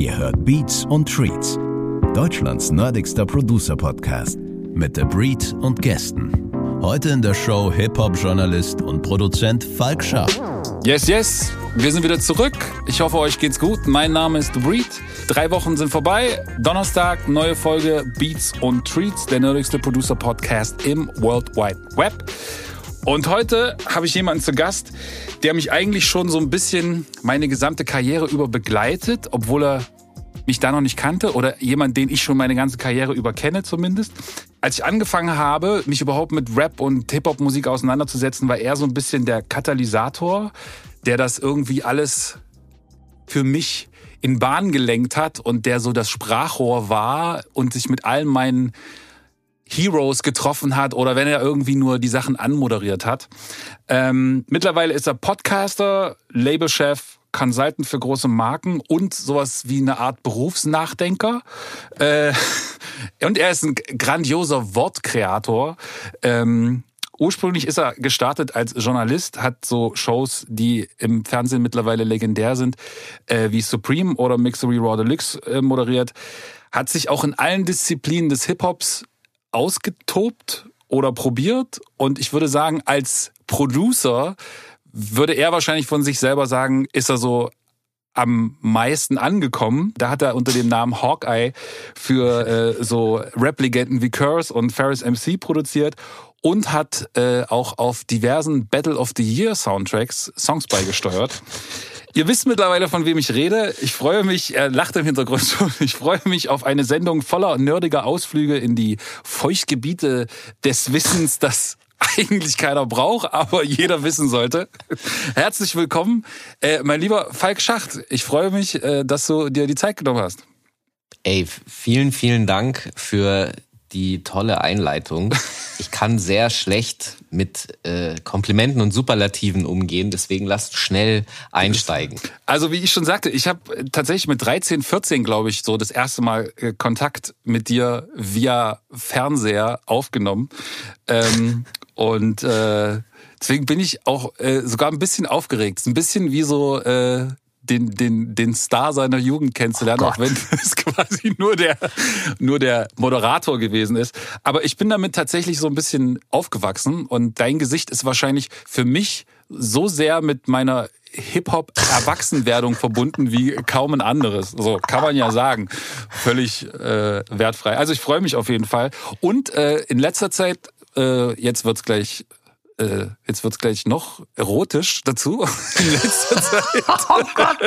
Ihr hört Beats und Treats, Deutschlands nerdigster Producer-Podcast mit The Breed und Gästen. Heute in der Show Hip-Hop-Journalist und Produzent Falk Schacht. Yes, yes, wir sind wieder zurück. Ich hoffe, euch geht's gut. Mein Name ist The Breed. Drei Wochen sind vorbei. Donnerstag, neue Folge Beats und Treats, der nerdigste Producer-Podcast im World Wide Web. Und heute habe ich jemanden zu Gast, der mich eigentlich schon so ein bisschen meine gesamte Karriere über begleitet, obwohl er mich da noch nicht kannte oder jemand, den ich schon meine ganze Karriere über kenne zumindest. Als ich angefangen habe, mich überhaupt mit Rap und Hip-Hop-Musik auseinanderzusetzen, war er so ein bisschen der Katalysator, der das irgendwie alles für mich in Bahn gelenkt hat und der so das Sprachrohr war und sich mit allen meinen Heroes getroffen hat oder wenn er irgendwie nur die Sachen anmoderiert hat. Ähm, mittlerweile ist er Podcaster, Labelchef, Consultant für große Marken und sowas wie eine Art Berufsnachdenker. Äh, und er ist ein grandioser Wortkreator. Ähm, Ursprünglich ist er gestartet als Journalist, hat so Shows, die im Fernsehen mittlerweile legendär sind, äh, wie Supreme oder Mixery Raw Deluxe äh, moderiert. Hat sich auch in allen Disziplinen des Hip-Hops ausgetobt oder probiert. Und ich würde sagen, als Producer würde er wahrscheinlich von sich selber sagen, ist er so am meisten angekommen. Da hat er unter dem Namen Hawkeye für äh, so Rap-Legenden wie Curse und Ferris MC produziert und hat äh, auch auf diversen Battle of the Year Soundtracks Songs beigesteuert. Ihr wisst mittlerweile, von wem ich rede. Ich freue mich, er lacht im Hintergrund schon, ich freue mich auf eine Sendung voller nerdiger Ausflüge in die Feuchtgebiete des Wissens, das eigentlich keiner braucht, aber jeder wissen sollte. Herzlich willkommen, äh, mein lieber Falk Schacht. Ich freue mich, äh, dass du dir die Zeit genommen hast. Ey, vielen, vielen Dank für die tolle Einleitung. Ich kann sehr schlecht mit äh, Komplimenten und Superlativen umgehen, deswegen lasst schnell einsteigen. Also wie ich schon sagte, ich habe tatsächlich mit 13, 14, glaube ich, so das erste Mal äh, Kontakt mit dir via Fernseher aufgenommen. Ähm, und äh, deswegen bin ich auch äh, sogar ein bisschen aufgeregt. Ein bisschen wie so äh, den, den, den Star seiner Jugend kennenzulernen, oh auch wenn es quasi nur der, nur der Moderator gewesen ist. Aber ich bin damit tatsächlich so ein bisschen aufgewachsen und dein Gesicht ist wahrscheinlich für mich so sehr mit meiner Hip-Hop-Erwachsenwerdung verbunden wie kaum ein anderes. So kann man ja sagen. Völlig äh, wertfrei. Also ich freue mich auf jeden Fall. Und äh, in letzter Zeit, äh, jetzt wird's gleich äh, jetzt wird's gleich noch erotisch dazu. In letzter Zeit, oh Gott,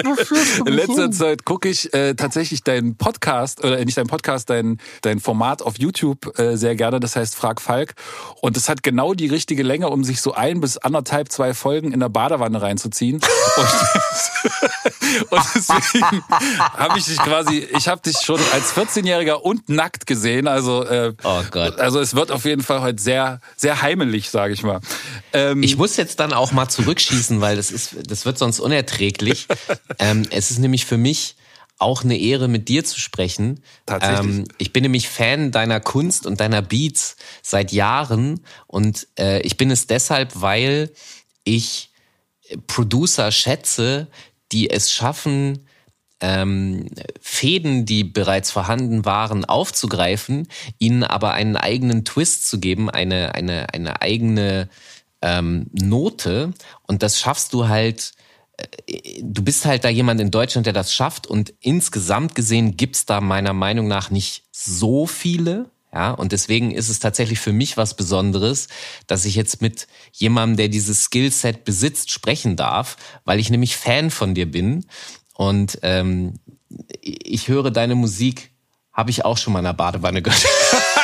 in letzter Zeit gucke ich äh, tatsächlich deinen Podcast, oder nicht deinen Podcast, dein, dein Format auf YouTube äh, sehr gerne, das heißt Frag Falk. Und es hat genau die richtige Länge, um sich so ein bis anderthalb, zwei Folgen in der Badewanne reinzuziehen. Und, und deswegen habe ich dich quasi, ich habe dich schon als 14-Jähriger und nackt gesehen. Also, äh, oh Gott. also es wird auf jeden Fall heute sehr, sehr heimelig, sage ich mal. Ähm, ich muss jetzt dann auch mal zurückschießen, weil das ist, das wird sonst unerträglich. ähm, es ist nämlich für mich auch eine Ehre, mit dir zu sprechen. Tatsächlich. Ähm, ich bin nämlich Fan deiner Kunst und deiner Beats seit Jahren und äh, ich bin es deshalb, weil ich Producer schätze, die es schaffen, ähm, Fäden, die bereits vorhanden waren, aufzugreifen, ihnen aber einen eigenen Twist zu geben, eine, eine, eine eigene ähm, Note. Und das schaffst du halt, äh, du bist halt da jemand in Deutschland, der das schafft. Und insgesamt gesehen gibt's da meiner Meinung nach nicht so viele. Ja, und deswegen ist es tatsächlich für mich was Besonderes, dass ich jetzt mit jemandem, der dieses Skillset besitzt, sprechen darf, weil ich nämlich Fan von dir bin und ähm, ich höre deine Musik, habe ich auch schon mal in der Badewanne gehört.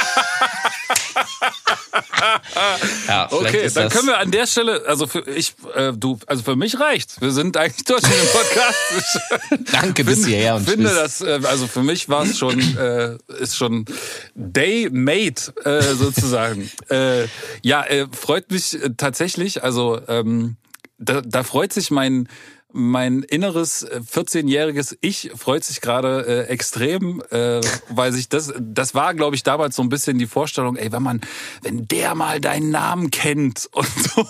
ja, okay, dann können wir an der Stelle, also für ich, äh, du, also für mich reicht's. Wir sind eigentlich durch mit dem Podcast. Danke bis hierher und finde das, äh, also für mich war es schon, äh, ist schon day made äh, sozusagen. äh, ja, äh, freut mich tatsächlich. Also ähm, da, da freut sich mein mein inneres 14-jähriges äh, Ich freut sich gerade äh, extrem, äh, weil sich das, das war, glaube ich, damals so ein bisschen die Vorstellung, ey, wenn man, wenn der mal deinen Namen kennt und so,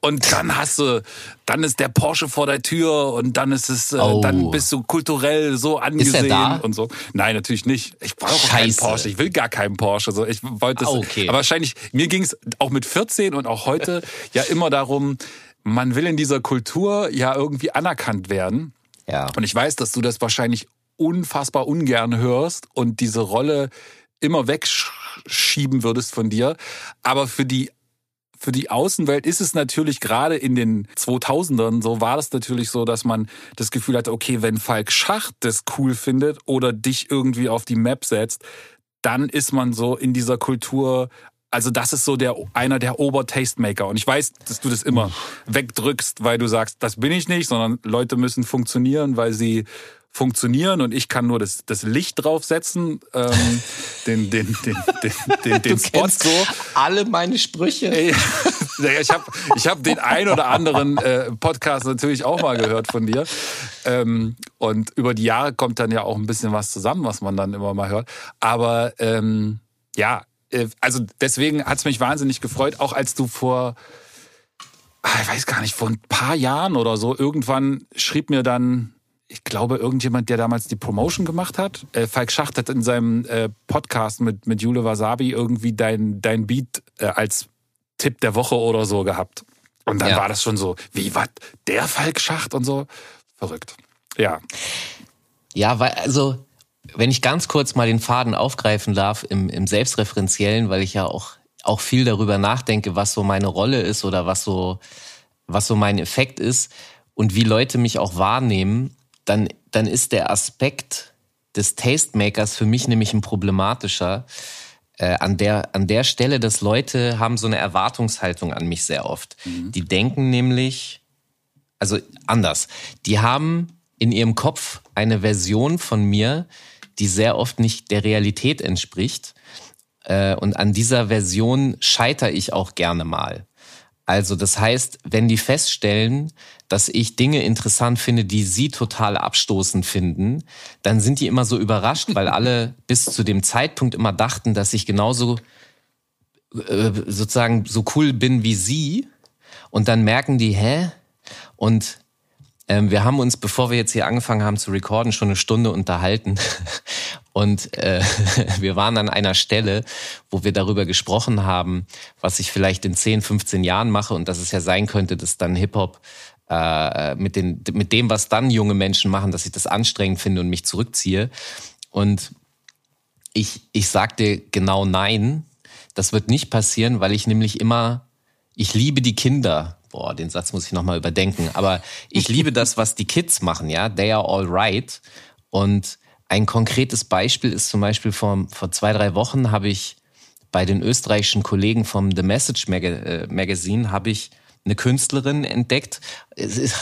und dann hast du, dann ist der Porsche vor der Tür und dann ist es, äh, oh. dann bist du kulturell so angesehen und so. Nein, natürlich nicht. Ich brauche keinen Porsche. Ich will gar keinen Porsche. So, ich wollte, ah, okay. aber wahrscheinlich mir ging es auch mit 14 und auch heute ja immer darum man will in dieser Kultur ja irgendwie anerkannt werden. Ja. Und ich weiß, dass du das wahrscheinlich unfassbar ungern hörst und diese Rolle immer wegschieben würdest von dir. Aber für die für die Außenwelt ist es natürlich gerade in den 2000ern, so war das natürlich so, dass man das Gefühl hatte, okay, wenn Falk Schacht das cool findet oder dich irgendwie auf die Map setzt, dann ist man so in dieser Kultur also das ist so der einer der Ober-Tastemaker. Und ich weiß, dass du das immer wegdrückst, weil du sagst, das bin ich nicht, sondern Leute müssen funktionieren, weil sie funktionieren und ich kann nur das, das Licht draufsetzen, ähm, den, den, den, den, den, den Spot so. Alle meine Sprüche. ich habe ich hab den ein oder anderen äh, Podcast natürlich auch mal gehört von dir. Ähm, und über die Jahre kommt dann ja auch ein bisschen was zusammen, was man dann immer mal hört. Aber ähm, ja, also deswegen hat es mich wahnsinnig gefreut, auch als du vor, ah, ich weiß gar nicht, vor ein paar Jahren oder so, irgendwann schrieb mir dann, ich glaube, irgendjemand, der damals die Promotion gemacht hat. Äh, Falk Schacht hat in seinem äh, Podcast mit, mit Jule Wasabi irgendwie dein, dein Beat als Tipp der Woche oder so gehabt. Und dann ja. war das schon so, wie, was, der Falk Schacht und so. Verrückt. Ja. Ja, weil, also, wenn ich ganz kurz mal den Faden aufgreifen darf im, im Selbstreferenziellen, weil ich ja auch, auch viel darüber nachdenke, was so meine Rolle ist oder was so, was so mein Effekt ist und wie Leute mich auch wahrnehmen, dann, dann ist der Aspekt des Tastemakers für mich nämlich ein problematischer. Äh, an, der, an der Stelle, dass Leute haben so eine Erwartungshaltung an mich sehr oft. Mhm. Die denken nämlich, also anders, die haben in ihrem Kopf eine Version von mir, die sehr oft nicht der Realität entspricht. Äh, und an dieser Version scheitere ich auch gerne mal. Also das heißt, wenn die feststellen, dass ich Dinge interessant finde, die sie total abstoßend finden, dann sind die immer so überrascht, weil alle bis zu dem Zeitpunkt immer dachten, dass ich genauso äh, sozusagen so cool bin wie sie. Und dann merken die, hä? Und ähm, wir haben uns, bevor wir jetzt hier angefangen haben zu recorden, schon eine Stunde unterhalten. Und äh, wir waren an einer Stelle, wo wir darüber gesprochen haben, was ich vielleicht in 10, 15 Jahren mache und dass es ja sein könnte, dass dann Hip-Hop äh, mit, den, mit dem, was dann junge Menschen machen, dass ich das anstrengend finde und mich zurückziehe. Und ich, ich sagte genau nein, das wird nicht passieren, weil ich nämlich immer, ich liebe die Kinder boah, den Satz muss ich nochmal überdenken. Aber ich liebe das, was die Kids machen, ja. They are all right. Und ein konkretes Beispiel ist zum Beispiel vor, vor zwei, drei Wochen habe ich bei den österreichischen Kollegen vom The Message Mag äh, Magazine habe ich eine Künstlerin entdeckt. Ist,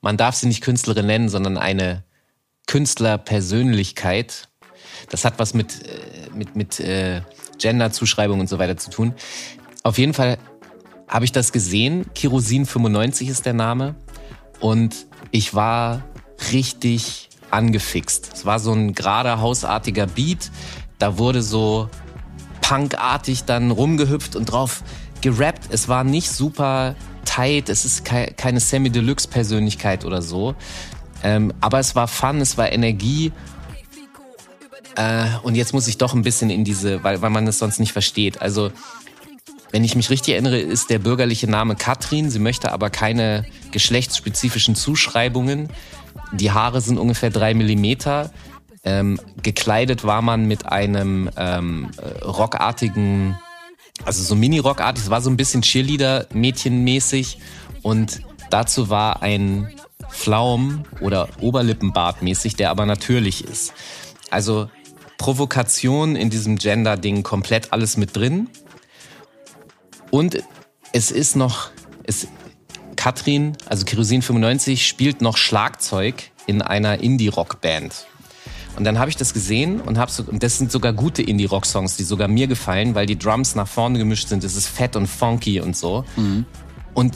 man darf sie nicht Künstlerin nennen, sondern eine Künstlerpersönlichkeit. Das hat was mit, äh, mit, mit äh, Gender-Zuschreibung und so weiter zu tun. Auf jeden Fall habe ich das gesehen. Kerosin 95 ist der Name. Und ich war richtig angefixt. Es war so ein gerader, hausartiger Beat. Da wurde so punkartig dann rumgehüpft und drauf gerappt. Es war nicht super tight. Es ist keine Semi-Deluxe-Persönlichkeit oder so. Ähm, aber es war Fun, es war Energie. Äh, und jetzt muss ich doch ein bisschen in diese, weil, weil man es sonst nicht versteht. Also wenn ich mich richtig erinnere, ist der bürgerliche Name Katrin. Sie möchte aber keine geschlechtsspezifischen Zuschreibungen. Die Haare sind ungefähr drei Millimeter. Ähm, gekleidet war man mit einem ähm, äh, rockartigen, also so mini-rockartig. Es war so ein bisschen Cheerleader-Mädchenmäßig. Und dazu war ein Flaum oder Oberlippenbart mäßig, der aber natürlich ist. Also Provokation in diesem Gender-Ding komplett alles mit drin. Und es ist noch, es, Katrin, also Kerosin 95, spielt noch Schlagzeug in einer Indie-Rock-Band. Und dann habe ich das gesehen und habe so, und das sind sogar gute Indie-Rock-Songs, die sogar mir gefallen, weil die Drums nach vorne gemischt sind. Es ist fett und funky und so. Mhm. Und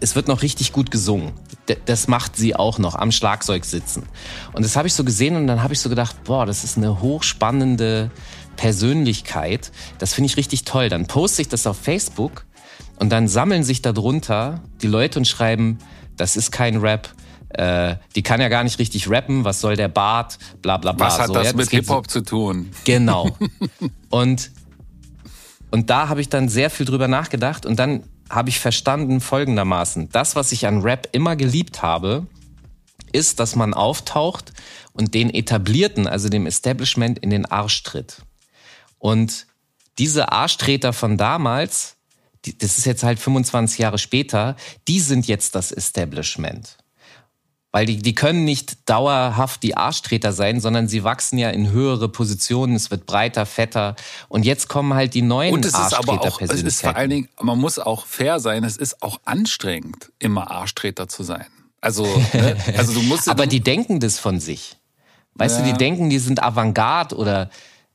es wird noch richtig gut gesungen. D das macht sie auch noch am Schlagzeug sitzen. Und das habe ich so gesehen und dann habe ich so gedacht, boah, das ist eine hochspannende Persönlichkeit. Das finde ich richtig toll. Dann poste ich das auf Facebook und dann sammeln sich darunter die Leute und schreiben, das ist kein Rap, äh, die kann ja gar nicht richtig rappen, was soll der Bart, bla bla bla. Was hat so, das ja, mit Hip-Hop zu tun? Genau. und, und da habe ich dann sehr viel drüber nachgedacht und dann habe ich verstanden folgendermaßen, das, was ich an Rap immer geliebt habe, ist, dass man auftaucht und den Etablierten, also dem Establishment, in den Arsch tritt. Und diese Arschtreter von damals, die, das ist jetzt halt 25 Jahre später, die sind jetzt das Establishment. Weil die, die können nicht dauerhaft die Arschtreter sein, sondern sie wachsen ja in höhere Positionen, es wird breiter, fetter. Und jetzt kommen halt die neuen Und es ist aber auch, es ist vor allen Dingen, man muss auch fair sein, es ist auch anstrengend, immer Arschtreter zu sein. Also, ne? also du musst. aber die denken das von sich. Weißt ja. du, die denken, die sind Avantgarde oder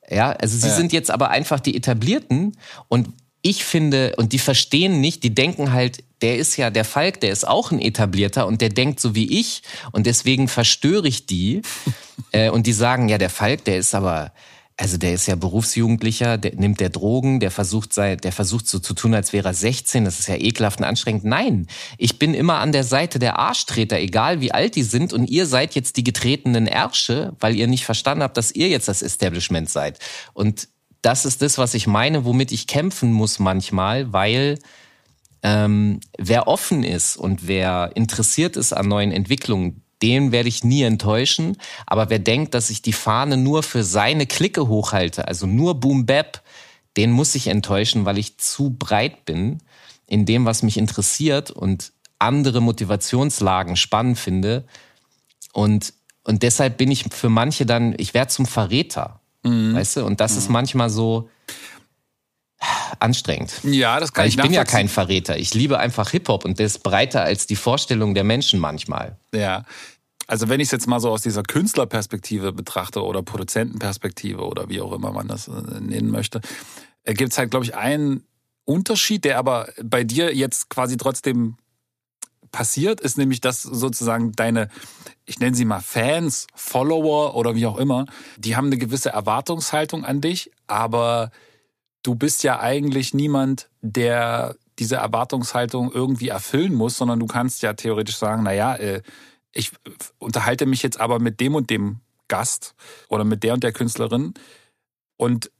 ja, also sie ja. sind jetzt aber einfach die etablierten und ich finde, und die verstehen nicht, die denken halt, der ist ja, der Falk, der ist auch ein etablierter und der denkt so wie ich und deswegen verstöre ich die. äh, und die sagen, ja, der Falk, der ist aber, also der ist ja Berufsjugendlicher, der nimmt der Drogen, der versucht sei, der versucht so zu tun, als wäre er 16, das ist ja ekelhaft und anstrengend. Nein, ich bin immer an der Seite der Arschtreter, egal wie alt die sind und ihr seid jetzt die getretenen Ärsche, weil ihr nicht verstanden habt, dass ihr jetzt das Establishment seid. Und das ist das, was ich meine, womit ich kämpfen muss manchmal, weil ähm, wer offen ist und wer interessiert ist an neuen Entwicklungen, den werde ich nie enttäuschen. Aber wer denkt, dass ich die Fahne nur für seine Clique hochhalte, also nur Boom Bap, den muss ich enttäuschen, weil ich zu breit bin in dem, was mich interessiert und andere Motivationslagen spannend finde. Und, und deshalb bin ich für manche dann, ich werde zum Verräter. Mhm. Weißt du? Und das mhm. ist manchmal so anstrengend. Ja, das kann Weil ich Ich bin ja kein Verräter. Ich liebe einfach Hip-Hop und der ist breiter als die Vorstellung der Menschen manchmal. Ja. Also wenn ich es jetzt mal so aus dieser Künstlerperspektive betrachte oder Produzentenperspektive oder wie auch immer man das äh, nennen möchte, äh, gibt es halt, glaube ich, einen Unterschied, der aber bei dir jetzt quasi trotzdem passiert, ist nämlich, dass sozusagen deine, ich nenne sie mal Fans, Follower oder wie auch immer, die haben eine gewisse Erwartungshaltung an dich, aber du bist ja eigentlich niemand, der diese Erwartungshaltung irgendwie erfüllen muss, sondern du kannst ja theoretisch sagen, na ja, äh, ich unterhalte mich jetzt aber mit dem und dem Gast oder mit der und der Künstlerin und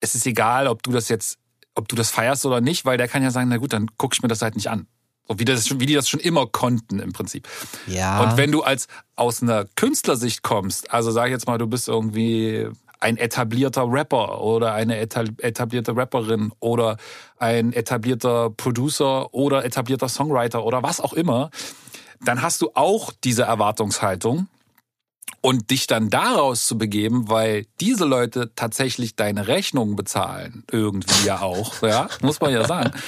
es ist egal, ob du das jetzt, ob du das feierst oder nicht, weil der kann ja sagen, na gut, dann gucke ich mir das halt nicht an. So wie, das, wie die das schon immer konnten im Prinzip. Ja. Und wenn du als aus einer Künstlersicht kommst, also sag ich jetzt mal, du bist irgendwie ein etablierter Rapper oder eine etablierte Rapperin oder ein etablierter Producer oder etablierter Songwriter oder was auch immer, dann hast du auch diese Erwartungshaltung und dich dann daraus zu begeben, weil diese Leute tatsächlich deine Rechnungen bezahlen, irgendwie ja auch, ja, muss man ja sagen.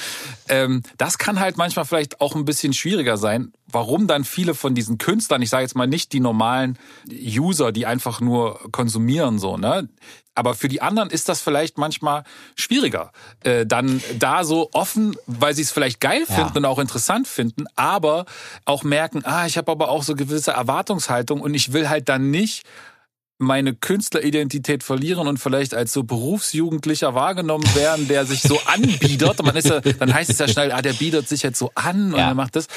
Ähm, das kann halt manchmal vielleicht auch ein bisschen schwieriger sein. Warum dann viele von diesen Künstlern, ich sage jetzt mal nicht die normalen User, die einfach nur konsumieren, so, ne? Aber für die anderen ist das vielleicht manchmal schwieriger, äh, dann da so offen, weil sie es vielleicht geil finden ja. und auch interessant finden, aber auch merken, ah, ich habe aber auch so gewisse Erwartungshaltung und ich will halt dann nicht meine Künstleridentität verlieren und vielleicht als so Berufsjugendlicher wahrgenommen werden, der sich so anbietet. Man ist ja, dann heißt es ja schnell, ah, der bietet sich jetzt so an und ja. er macht das.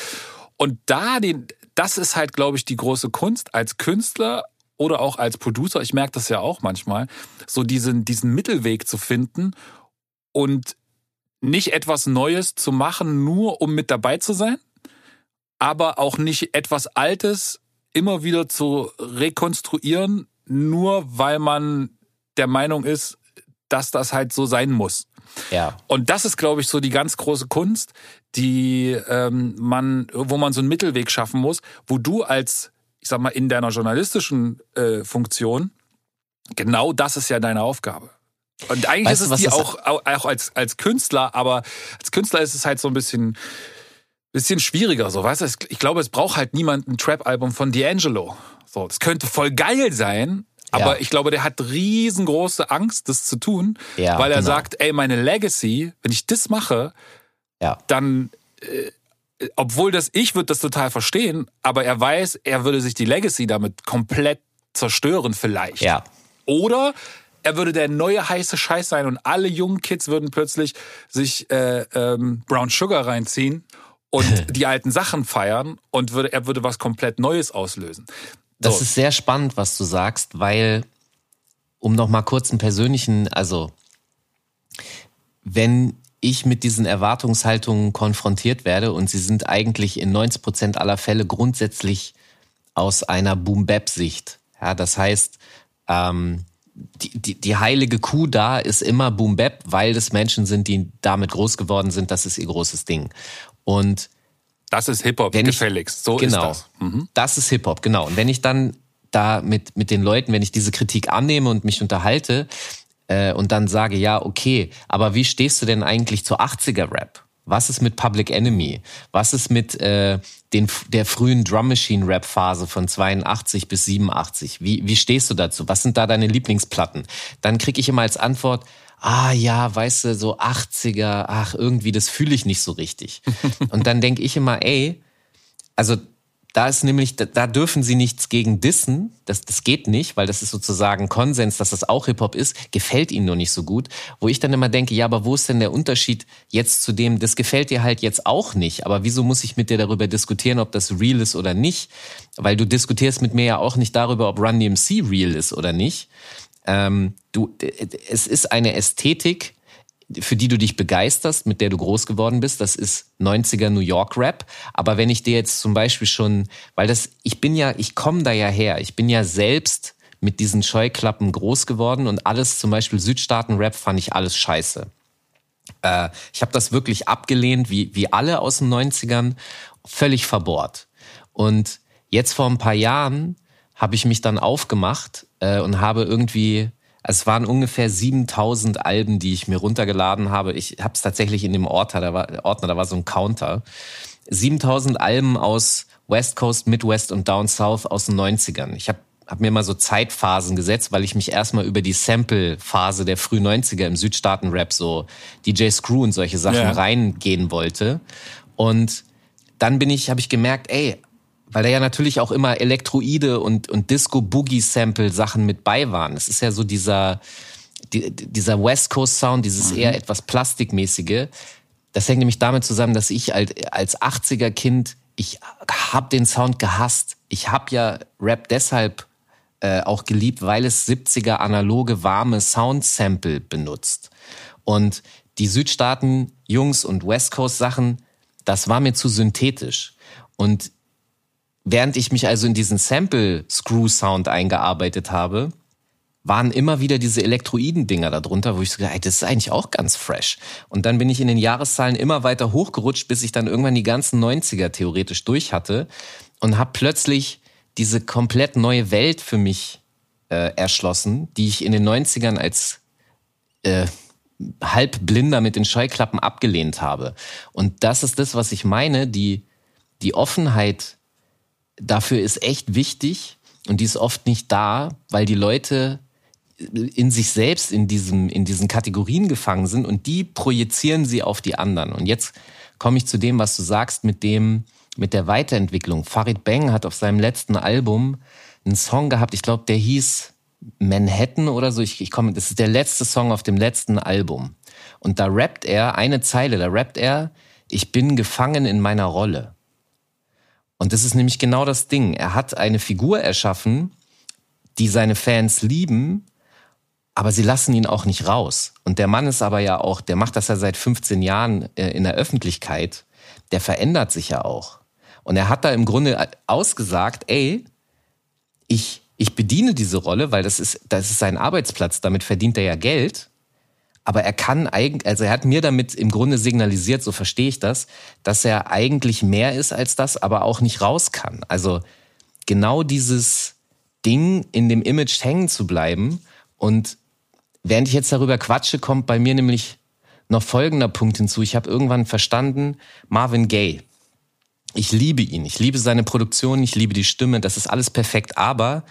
Und da den, das ist halt, glaube ich, die große Kunst als Künstler oder auch als Producer. Ich merke das ja auch manchmal, so diesen, diesen Mittelweg zu finden und nicht etwas Neues zu machen, nur um mit dabei zu sein, aber auch nicht etwas Altes immer wieder zu rekonstruieren, nur weil man der Meinung ist, dass das halt so sein muss. Ja. Und das ist, glaube ich, so die ganz große Kunst, die ähm, man, wo man so einen Mittelweg schaffen muss, wo du als, ich sag mal, in deiner journalistischen äh, Funktion, genau das ist ja deine Aufgabe. Und eigentlich weißt ist es die auch, auch als, als Künstler, aber als Künstler ist es halt so ein bisschen, bisschen schwieriger, so, weißt du? Ich glaube, es braucht halt niemand ein Trap-Album von D'Angelo. So, das könnte voll geil sein, aber ja. ich glaube, der hat riesengroße Angst, das zu tun, ja, weil er genau. sagt, ey, meine Legacy, wenn ich das mache, ja. dann äh, obwohl das ich würde das total verstehen, aber er weiß, er würde sich die Legacy damit komplett zerstören vielleicht. Ja. Oder er würde der neue heiße Scheiß sein und alle jungen Kids würden plötzlich sich äh, ähm, Brown Sugar reinziehen und die alten Sachen feiern und würde, er würde was komplett Neues auslösen. So. Das ist sehr spannend, was du sagst, weil, um noch mal kurz einen persönlichen, also wenn ich mit diesen Erwartungshaltungen konfrontiert werde und sie sind eigentlich in 90 Prozent aller Fälle grundsätzlich aus einer Boom-Bap-Sicht. Ja, das heißt, ähm, die, die, die heilige Kuh da ist immer Boom Bap, weil das Menschen sind, die damit groß geworden sind. Das ist ihr großes Ding. Und das ist Hip Hop gefälligst. So genau, ist das. Mhm. Das ist Hip Hop, genau. Und wenn ich dann da mit mit den Leuten, wenn ich diese Kritik annehme und mich unterhalte äh, und dann sage, ja okay, aber wie stehst du denn eigentlich zu 80er Rap? Was ist mit Public Enemy? Was ist mit äh, den, der frühen Drum Machine Rap Phase von 82 bis 87? Wie, wie stehst du dazu? Was sind da deine Lieblingsplatten? Dann kriege ich immer als Antwort, ah ja, weißt du, so 80er, ach irgendwie, das fühle ich nicht so richtig. Und dann denke ich immer, ey, also da ist nämlich, da dürfen sie nichts gegen dissen. Das, das geht nicht, weil das ist sozusagen Konsens, dass das auch Hip-Hop ist, gefällt ihnen nur nicht so gut. Wo ich dann immer denke, ja, aber wo ist denn der Unterschied jetzt zu dem, das gefällt dir halt jetzt auch nicht, aber wieso muss ich mit dir darüber diskutieren, ob das real ist oder nicht? Weil du diskutierst mit mir ja auch nicht darüber, ob Run DMC real ist oder nicht. Ähm, du, es ist eine Ästhetik, für die du dich begeisterst, mit der du groß geworden bist, das ist 90er New York Rap. Aber wenn ich dir jetzt zum Beispiel schon, weil das, ich bin ja, ich komme da ja her, ich bin ja selbst mit diesen Scheuklappen groß geworden und alles, zum Beispiel Südstaaten-Rap, fand ich alles scheiße. Äh, ich habe das wirklich abgelehnt, wie, wie alle aus den 90ern, völlig verbohrt. Und jetzt vor ein paar Jahren habe ich mich dann aufgemacht äh, und habe irgendwie es waren ungefähr 7000 Alben, die ich mir runtergeladen habe. Ich habe es tatsächlich in dem Ordner, da war, Ordner, da war so ein Counter. 7000 Alben aus West Coast, Midwest und Down South aus den 90ern. Ich habe hab mir mal so Zeitphasen gesetzt, weil ich mich erstmal über die Sample-Phase der früh 90er im Südstaaten-Rap, so DJ Screw und solche Sachen ja. reingehen wollte. Und dann bin ich, habe ich gemerkt, ey, weil da ja natürlich auch immer Elektroide und, und Disco-Boogie-Sample-Sachen mit bei waren. Es ist ja so dieser, die, dieser West Coast-Sound, dieses mhm. eher etwas Plastikmäßige. Das hängt nämlich damit zusammen, dass ich als, als 80er-Kind, ich hab den Sound gehasst. Ich hab ja Rap deshalb äh, auch geliebt, weil es 70er analoge, warme Sound-Sample benutzt. Und die Südstaaten-Jungs und West Coast-Sachen, das war mir zu synthetisch. Und Während ich mich also in diesen Sample-Screw-Sound eingearbeitet habe, waren immer wieder diese Elektroiden-Dinger darunter, wo ich so gedacht, das ist eigentlich auch ganz fresh. Und dann bin ich in den Jahreszahlen immer weiter hochgerutscht, bis ich dann irgendwann die ganzen 90er theoretisch durch hatte und habe plötzlich diese komplett neue Welt für mich äh, erschlossen, die ich in den 90ern als äh, halbblinder mit den Scheuklappen abgelehnt habe. Und das ist das, was ich meine, die, die Offenheit dafür ist echt wichtig und die ist oft nicht da, weil die Leute in sich selbst in diesem in diesen Kategorien gefangen sind und die projizieren sie auf die anderen. Und jetzt komme ich zu dem, was du sagst mit dem mit der Weiterentwicklung. Farid Bang hat auf seinem letzten Album einen Song gehabt, ich glaube, der hieß Manhattan oder so. Ich, ich komme, das ist der letzte Song auf dem letzten Album. Und da rappt er eine Zeile, da rappt er, ich bin gefangen in meiner Rolle. Und das ist nämlich genau das Ding. Er hat eine Figur erschaffen, die seine Fans lieben, aber sie lassen ihn auch nicht raus. Und der Mann ist aber ja auch, der macht das ja seit 15 Jahren äh, in der Öffentlichkeit, der verändert sich ja auch. Und er hat da im Grunde ausgesagt, ey, ich, ich bediene diese Rolle, weil das ist, das ist sein Arbeitsplatz, damit verdient er ja Geld. Aber er kann eigentlich, also er hat mir damit im Grunde signalisiert, so verstehe ich das, dass er eigentlich mehr ist als das, aber auch nicht raus kann. Also genau dieses Ding in dem Image hängen zu bleiben. Und während ich jetzt darüber quatsche, kommt bei mir nämlich noch folgender Punkt hinzu. Ich habe irgendwann verstanden, Marvin Gaye. Ich liebe ihn, ich liebe seine Produktion, ich liebe die Stimme, das ist alles perfekt. Aber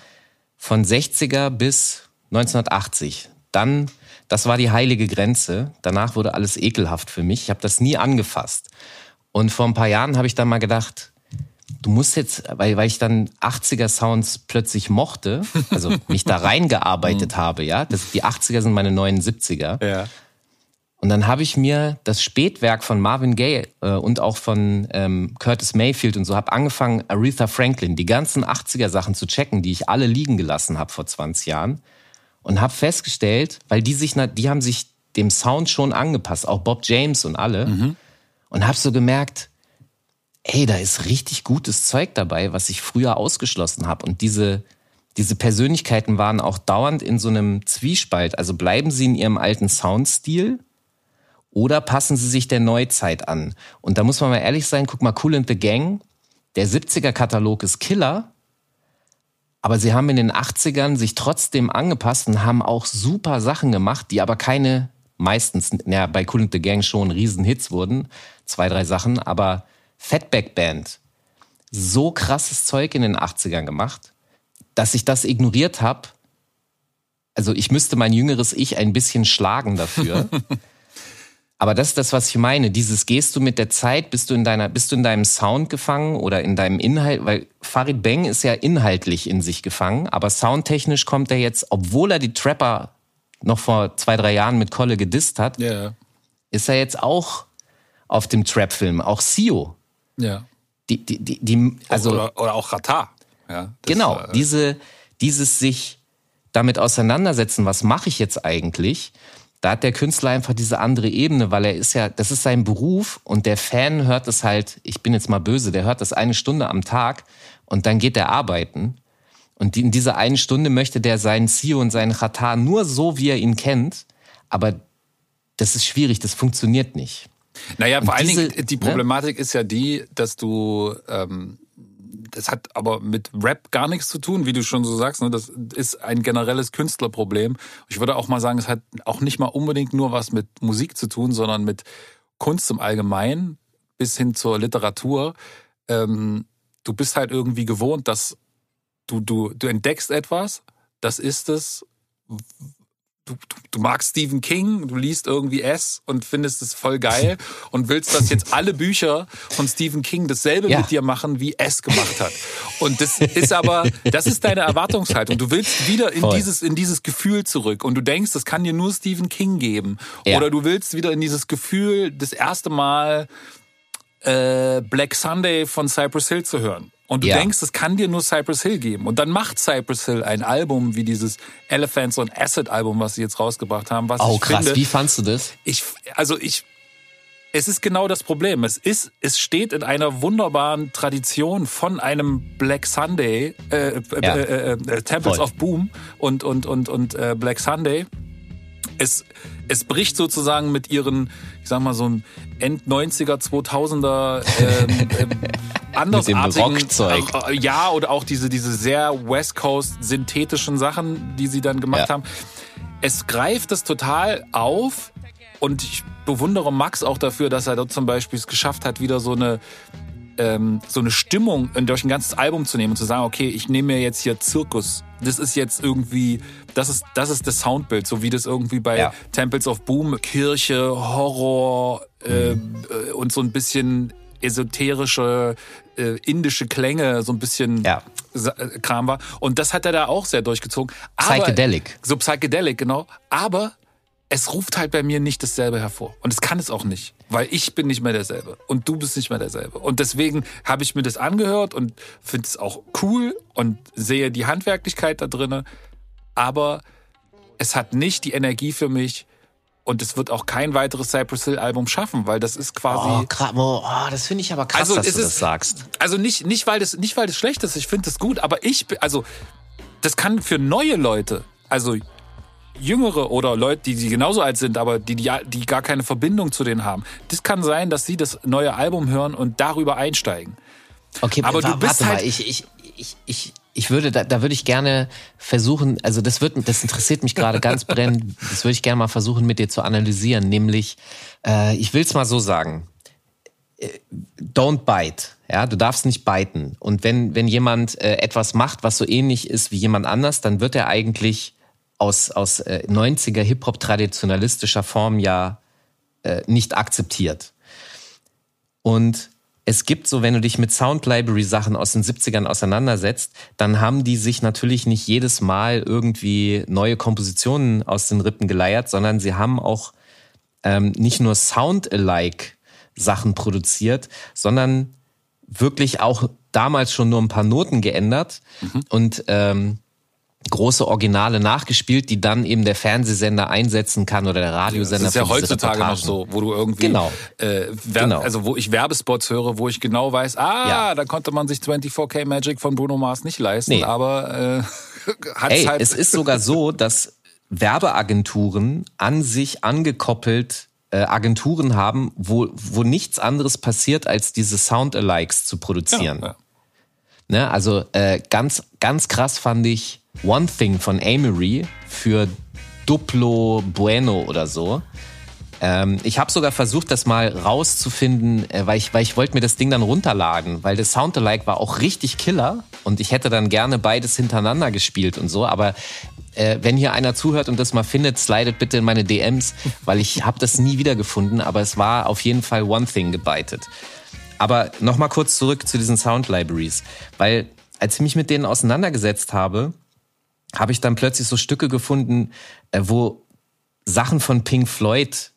von 60er bis 1980, dann das war die heilige Grenze. Danach wurde alles ekelhaft für mich. Ich habe das nie angefasst. Und vor ein paar Jahren habe ich dann mal gedacht, du musst jetzt, weil, weil ich dann 80er Sounds plötzlich mochte, also mich da reingearbeitet mhm. habe, ja. Das, die 80er sind meine neuen 70er. Ja. Und dann habe ich mir das Spätwerk von Marvin Gaye äh, und auch von ähm, Curtis Mayfield und so habe angefangen, Aretha Franklin, die ganzen 80er Sachen zu checken, die ich alle liegen gelassen habe vor 20 Jahren und habe festgestellt, weil die sich die haben sich dem Sound schon angepasst, auch Bob James und alle mhm. und habe so gemerkt, ey, da ist richtig gutes Zeug dabei, was ich früher ausgeschlossen habe und diese diese Persönlichkeiten waren auch dauernd in so einem Zwiespalt. Also bleiben sie in ihrem alten Soundstil oder passen sie sich der Neuzeit an? Und da muss man mal ehrlich sein, guck mal, Cool and the Gang, der 70er-Katalog ist Killer, aber sie haben in den 80ern sich trotzdem angepasst und haben auch super Sachen gemacht, die aber keine, meistens, ja, bei Cool and the Gang schon Riesenhits wurden, zwei, drei Sachen, aber Fatback Band, so krasses Zeug in den 80ern gemacht, dass ich das ignoriert habe. Also ich müsste mein jüngeres Ich ein bisschen schlagen dafür. Aber das ist das, was ich meine. Dieses gehst du mit der Zeit, bist du in deiner, bist du in deinem Sound gefangen oder in deinem Inhalt, weil Farid Bang ist ja inhaltlich in sich gefangen, aber soundtechnisch kommt er jetzt, obwohl er die Trapper noch vor zwei, drei Jahren mit Kolle gedisst hat, yeah. ist er jetzt auch auf dem Trap-Film, auch Sio. Ja. Die, die, die, die, also. Oder, oder auch Rata. Ja, genau. Äh, diese, dieses sich damit auseinandersetzen, was mache ich jetzt eigentlich? Da hat der Künstler einfach diese andere Ebene, weil er ist ja, das ist sein Beruf und der Fan hört es halt, ich bin jetzt mal böse, der hört das eine Stunde am Tag und dann geht er arbeiten. Und in dieser einen Stunde möchte der seinen CEO und seinen Chata nur so, wie er ihn kennt. Aber das ist schwierig, das funktioniert nicht. Naja, und vor diese, allen Dingen, die ne? Problematik ne? ist ja die, dass du ähm, das hat aber mit Rap gar nichts zu tun, wie du schon so sagst. Ne? Das ist ein generelles Künstlerproblem. Ich würde auch mal sagen, es hat auch nicht mal unbedingt nur was mit Musik zu tun, sondern mit Kunst im Allgemeinen bis hin zur Literatur. Ähm, du bist halt irgendwie gewohnt, dass du, du, du entdeckst etwas, das ist es, du, du, du magst Stephen King, du liest irgendwie S und findest es voll geil und willst, dass jetzt alle Bücher von Stephen King dasselbe ja. mit dir machen, wie S gemacht hat. Und das ist aber, das ist deine Erwartungshaltung. Du willst wieder in dieses, in dieses Gefühl zurück und du denkst, das kann dir nur Stephen King geben. Ja. Oder du willst wieder in dieses Gefühl, das erste Mal äh, Black Sunday von Cypress Hill zu hören. Und du ja. denkst, es kann dir nur Cypress Hill geben. Und dann macht Cypress Hill ein Album wie dieses Elephants on Acid Album, was sie jetzt rausgebracht haben. Was oh, krass. Finde, wie fandst du das? Ich, also ich, es ist genau das Problem. Es ist, es steht in einer wunderbaren Tradition von einem Black Sunday, äh, äh ja. äh, äh, äh, Temples Voll. of Boom und und und und äh, Black Sunday. Es es bricht sozusagen mit ihren, ich sag mal so ein End 90er, 2000er ähm, ähm, andersartigen, äh, ja oder auch diese diese sehr West Coast synthetischen Sachen, die sie dann gemacht ja. haben. Es greift es total auf und ich bewundere Max auch dafür, dass er dort zum Beispiel es geschafft hat, wieder so eine ähm, so eine Stimmung durch ein ganzes Album zu nehmen und zu sagen, okay, ich nehme mir jetzt hier Zirkus. Das ist jetzt irgendwie, das ist, das ist das Soundbild, so wie das irgendwie bei ja. Temples of Boom, Kirche, Horror äh, mhm. äh, und so ein bisschen esoterische äh, indische Klänge, so ein bisschen ja. Äh, Kram war. Und das hat er da auch sehr durchgezogen. Aber, Psychedelic. So Psychedelic, genau. Aber es ruft halt bei mir nicht dasselbe hervor. Und es kann es auch nicht, weil ich bin nicht mehr derselbe und du bist nicht mehr derselbe. Und deswegen habe ich mir das angehört und finde es auch cool und sehe die Handwerklichkeit da drinne. Aber es hat nicht die Energie für mich, und es wird auch kein weiteres Cypress Hill Album schaffen, weil das ist quasi. Oh, oh, oh das finde ich aber krass, also, dass du ist, das sagst. Also nicht, nicht weil das, nicht weil das schlecht ist. Ich finde das gut, aber ich, also, das kann für neue Leute, also Jüngere oder Leute, die, die genauso alt sind, aber die, die, die gar keine Verbindung zu denen haben. Das kann sein, dass sie das neue Album hören und darüber einsteigen. Okay, aber du bist halt. Mal, ich, ich, ich, ich, ich würde, da, da würde ich gerne versuchen, also das wird, das interessiert mich gerade ganz brennend, das würde ich gerne mal versuchen mit dir zu analysieren, nämlich, äh, ich will es mal so sagen, äh, don't bite. Ja, du darfst nicht biten. Und wenn, wenn jemand äh, etwas macht, was so ähnlich ist wie jemand anders, dann wird er eigentlich aus, aus äh, 90er Hip-Hop traditionalistischer Form ja äh, nicht akzeptiert. Und es gibt so, wenn du dich mit Sound Library Sachen aus den 70ern auseinandersetzt, dann haben die sich natürlich nicht jedes Mal irgendwie neue Kompositionen aus den Rippen geleiert, sondern sie haben auch ähm, nicht nur Sound-alike Sachen produziert, sondern wirklich auch damals schon nur ein paar Noten geändert mhm. und ähm, große Originale nachgespielt, die dann eben der Fernsehsender einsetzen kann oder der Radiosender. Das ist ja heutzutage noch so, wo du irgendwie, genau. Äh, genau. also wo ich Werbespots höre, wo ich genau weiß, ah, ja. da konnte man sich 24K Magic von Bruno Mars nicht leisten, nee. aber äh, hat's Ey, halt. Es ist sogar so, dass Werbeagenturen an sich angekoppelt äh, Agenturen haben, wo, wo nichts anderes passiert, als diese Sound-Alikes zu produzieren. Ja, ja. Ne, also äh, ganz, ganz krass fand ich One Thing von Amory für Duplo Bueno oder so. Ähm, ich habe sogar versucht, das mal rauszufinden, äh, weil ich, weil ich wollte mir das Ding dann runterladen, weil das Soundalike war auch richtig Killer und ich hätte dann gerne beides hintereinander gespielt und so. Aber äh, wenn hier einer zuhört und das mal findet, slidet bitte in meine DMs, weil ich habe das nie wiedergefunden. Aber es war auf jeden Fall One Thing gebeitet. Aber nochmal kurz zurück zu diesen Sound Libraries, weil als ich mich mit denen auseinandergesetzt habe, habe ich dann plötzlich so Stücke gefunden, äh, wo Sachen von Pink Floyd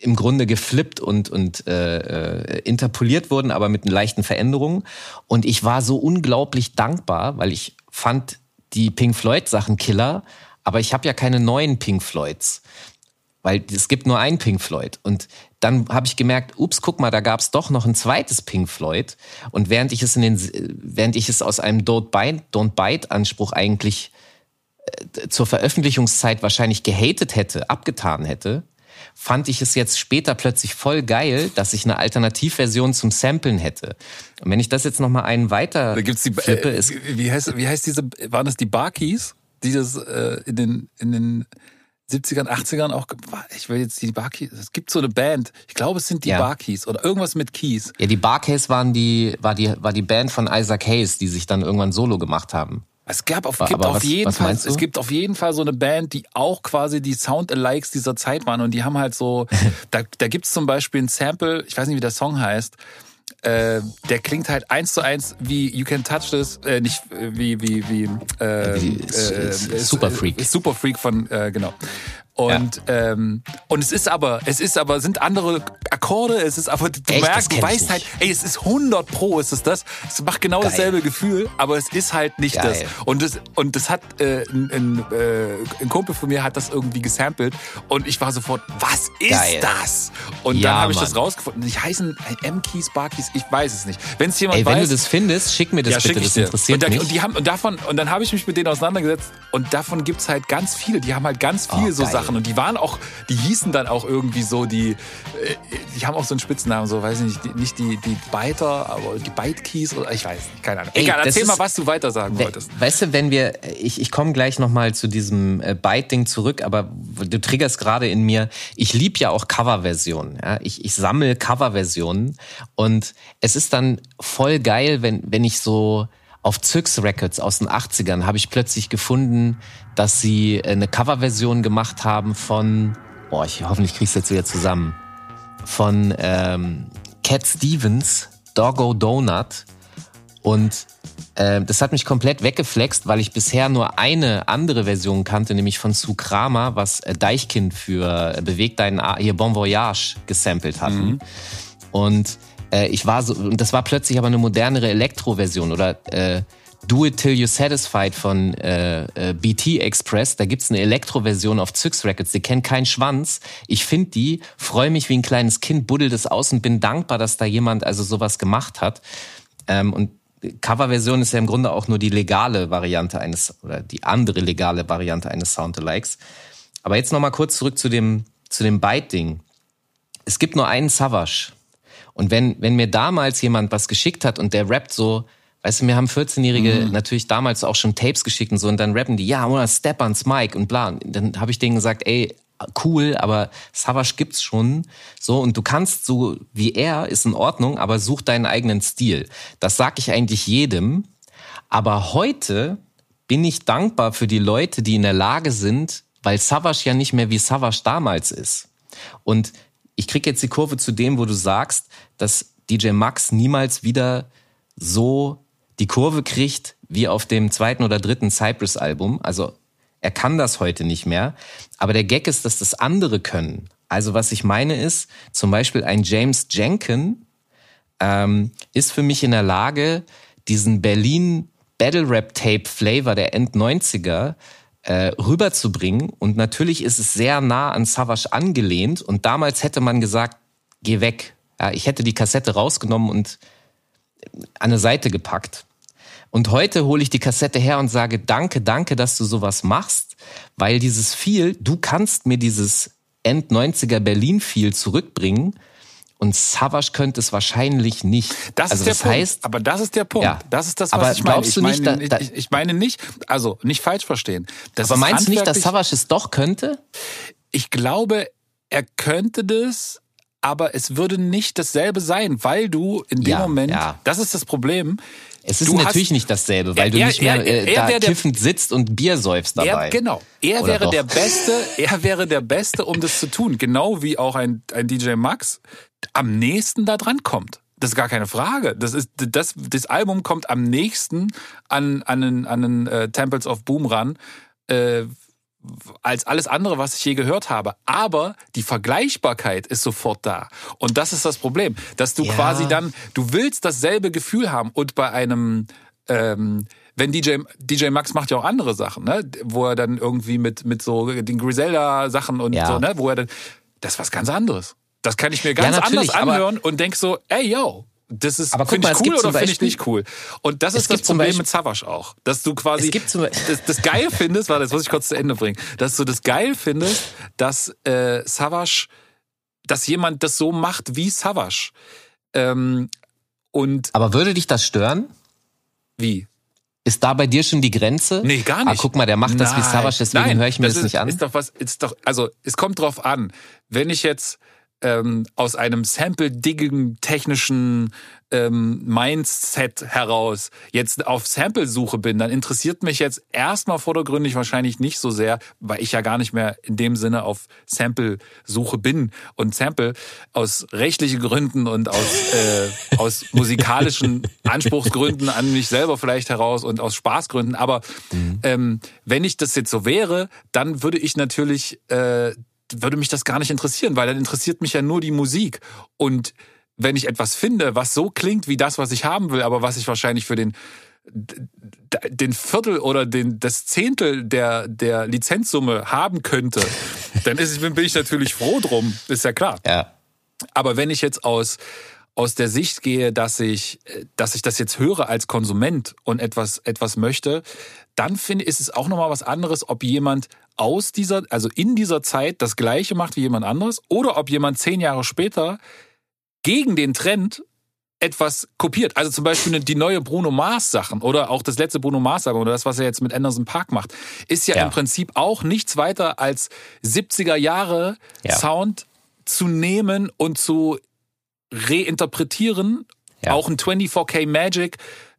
im Grunde geflippt und, und äh, äh, interpoliert wurden, aber mit leichten Veränderungen. Und ich war so unglaublich dankbar, weil ich fand die Pink Floyd Sachen Killer, aber ich habe ja keine neuen Pink Floyds, weil es gibt nur ein Pink Floyd. Und dann habe ich gemerkt, ups, guck mal, da gab es doch noch ein zweites Pink Floyd. Und während ich es in den, während ich es aus einem Don't Bite, Don't Bite Anspruch eigentlich äh, zur Veröffentlichungszeit wahrscheinlich gehatet hätte, abgetan hätte, fand ich es jetzt später plötzlich voll geil, dass ich eine Alternativversion zum Samplen hätte. Und wenn ich das jetzt noch mal einen weiter da gibt's die, flippe, äh, wie heißt wie heißt diese waren das die Barkeys, die das äh, in den in den 70ern, 80ern auch, ich will jetzt die Barkeys, es gibt so eine Band, ich glaube es sind die ja. Barkeys oder irgendwas mit Keys. Ja, die Barkeys waren die, war die, war die Band von Isaac Hayes, die sich dann irgendwann solo gemacht haben. Es gab auf, gibt auf was, jeden was Fall, es gibt auf jeden Fall so eine Band, die auch quasi die Sound-Alikes dieser Zeit waren und die haben halt so, da, da gibt's zum Beispiel ein Sample, ich weiß nicht, wie der Song heißt, äh, der klingt halt eins zu eins wie You Can Touch This, äh, nicht äh, wie wie wie, äh, wie äh, Super Freak. Super Freak von äh, genau. Und, ja. ähm, und es ist aber, es ist aber, sind andere Akkorde, es ist aber, du Echt, merkst, du weißt halt, ey, es ist 100 pro, ist es das. Es macht genau Geil. dasselbe Gefühl, aber es ist halt nicht Geil. das. Und das, und das hat, äh, ein, ein, äh, ein Kumpel von mir hat das irgendwie gesampelt und ich war sofort, was ist Geil. das? Und ja, dann habe ich das rausgefunden. Die heißen M-Keys, Bar-Keys, ich weiß es nicht. Wenn es jemand ey, weiß. Wenn du das findest, schick mir das ja, bitte, das interessiert und dann, mich. Und, die haben, und davon, und dann habe ich mich mit denen auseinandergesetzt und davon gibt's halt ganz viele, die haben halt ganz viele oh, so Sachen Sachen. Und die waren auch, die hießen dann auch irgendwie so, die, äh, die haben auch so einen Spitznamen, so weiß ich nicht, die, nicht die, die Biter, aber die Bite Keys oder ich weiß nicht, keine Ahnung. Ey, Egal, erzähl mal, was du weiter sagen wolltest. Weißt du, wenn wir, ich, ich komme gleich nochmal zu diesem äh, Byte-Ding zurück, aber du triggerst gerade in mir, ich lieb ja auch Coverversionen. Ja? Ich, ich sammle Coverversionen und es ist dann voll geil, wenn, wenn ich so auf Zyx Records aus den 80ern habe ich plötzlich gefunden, dass sie eine Coverversion gemacht haben von, boah, ich hoffentlich krieg's jetzt wieder zusammen, von ähm, Cat Stevens, Doggo Donut. Und äh, das hat mich komplett weggeflext, weil ich bisher nur eine andere Version kannte, nämlich von Sue Kramer, was äh, Deichkind für äh, Beweg deinen A hier Bon Voyage gesampelt hatten. Mhm. Und äh, ich war so, und das war plötzlich aber eine modernere Elektro-Version oder äh, Do It Till You're Satisfied von äh, äh, BT Express. Da gibt's eine Elektro-Version auf Zyx Records. Die kennt keinen Schwanz. Ich finde die, freue mich wie ein kleines Kind, buddel das aus und bin dankbar, dass da jemand also sowas gemacht hat. Ähm, und Coverversion ist ja im Grunde auch nur die legale Variante eines oder die andere legale Variante eines Soundalikes. Aber jetzt noch mal kurz zurück zu dem zu dem Byte-Ding. Es gibt nur einen Savage und wenn, wenn mir damals jemand was geschickt hat und der rappt so, weißt du, mir haben 14-Jährige mhm. natürlich damals auch schon Tapes geschickt und so und dann rappen die, ja, oder Step ans Mike und bla. Und dann habe ich denen gesagt, ey, cool, aber Savage gibt's schon. So, und du kannst so wie er, ist in Ordnung, aber such deinen eigenen Stil. Das sag ich eigentlich jedem. Aber heute bin ich dankbar für die Leute, die in der Lage sind, weil Savage ja nicht mehr wie Savage damals ist. Und ich krieg jetzt die Kurve zu dem, wo du sagst, dass DJ Max niemals wieder so die Kurve kriegt wie auf dem zweiten oder dritten Cypress-Album. Also er kann das heute nicht mehr. Aber der Gag ist, dass das andere können. Also was ich meine ist, zum Beispiel ein James Jenkin ähm, ist für mich in der Lage, diesen Berlin Battle Rap Tape Flavor der End 90er äh, rüberzubringen. Und natürlich ist es sehr nah an Savage angelehnt. Und damals hätte man gesagt, geh weg. Ja, ich hätte die Kassette rausgenommen und an eine Seite gepackt. Und heute hole ich die Kassette her und sage, danke, danke, dass du sowas machst, weil dieses Feel, du kannst mir dieses End-90er Berlin-Feel zurückbringen, und Savage könnte es wahrscheinlich nicht. Das also ist der das Punkt. Heißt, aber das ist der Punkt. Ja. Das ist das, was aber ich meine. Ich, meine nicht, da, ich, ich, meine nicht, also nicht falsch verstehen. Das aber meinst du nicht, dass Savage es doch könnte? Ich glaube, er könnte das, aber es würde nicht dasselbe sein, weil du in dem ja, Moment, ja. das ist das Problem. Es ist natürlich hast, nicht dasselbe, weil er, du nicht mehr er, er, äh, da kiffend sitzt und Bier säufst dabei. genau. Er Oder wäre doch? der Beste, er wäre der Beste, um das zu tun. Genau wie auch ein, ein DJ Max am nächsten da dran kommt. Das ist gar keine Frage. Das ist das das Album kommt am nächsten an an den, an den äh, Temples of Boom ran. Äh, als alles andere, was ich je gehört habe. Aber die Vergleichbarkeit ist sofort da. Und das ist das Problem, dass du ja. quasi dann, du willst dasselbe Gefühl haben und bei einem, ähm, wenn DJ, DJ Max macht ja auch andere Sachen, ne? wo er dann irgendwie mit, mit so den Griselda-Sachen und ja. so, ne? wo er dann, das ist was ganz anderes. Das kann ich mir ganz ja, anders anhören und denk so, ey yo, das ist finde ich cool oder finde ich nicht cool. Und das ist das Problem mit Savage auch, dass du quasi das, das geil findest, warte, das muss ich kurz zu Ende bringen, dass du das geil findest, dass äh, Savage, dass jemand das so macht wie Savage. Ähm, und aber würde dich das stören? Wie? Ist da bei dir schon die Grenze? Nee, gar nicht. Ah, guck mal, der macht das wie Savage, deswegen höre ich mir das, das ist, nicht an. Ist doch was, ist doch, also es kommt drauf an. Wenn ich jetzt ähm, aus einem sample-diggigen technischen ähm, Mindset heraus jetzt auf Sample-Suche bin, dann interessiert mich jetzt erstmal vordergründig wahrscheinlich nicht so sehr, weil ich ja gar nicht mehr in dem Sinne auf Sample-Suche bin und Sample aus rechtlichen Gründen und aus, äh, aus musikalischen Anspruchsgründen an mich selber vielleicht heraus und aus Spaßgründen. Aber mhm. ähm, wenn ich das jetzt so wäre, dann würde ich natürlich äh, würde mich das gar nicht interessieren, weil dann interessiert mich ja nur die Musik. Und wenn ich etwas finde, was so klingt wie das, was ich haben will, aber was ich wahrscheinlich für den den Viertel oder den, das Zehntel der, der Lizenzsumme haben könnte, dann ist, bin ich natürlich froh drum, ist ja klar. Ja. Aber wenn ich jetzt aus, aus der Sicht gehe, dass ich, dass ich das jetzt höre als Konsument und etwas, etwas möchte, dann finde ich, ist es auch nochmal was anderes, ob jemand aus dieser, also in dieser Zeit das Gleiche macht wie jemand anderes oder ob jemand zehn Jahre später gegen den Trend etwas kopiert. Also zum Beispiel die neue Bruno Mars Sachen oder auch das letzte Bruno Mars Album oder das, was er jetzt mit Anderson Park macht, ist ja, ja. im Prinzip auch nichts weiter als 70er Jahre ja. Sound zu nehmen und zu reinterpretieren. Ja. Auch ein 24K Magic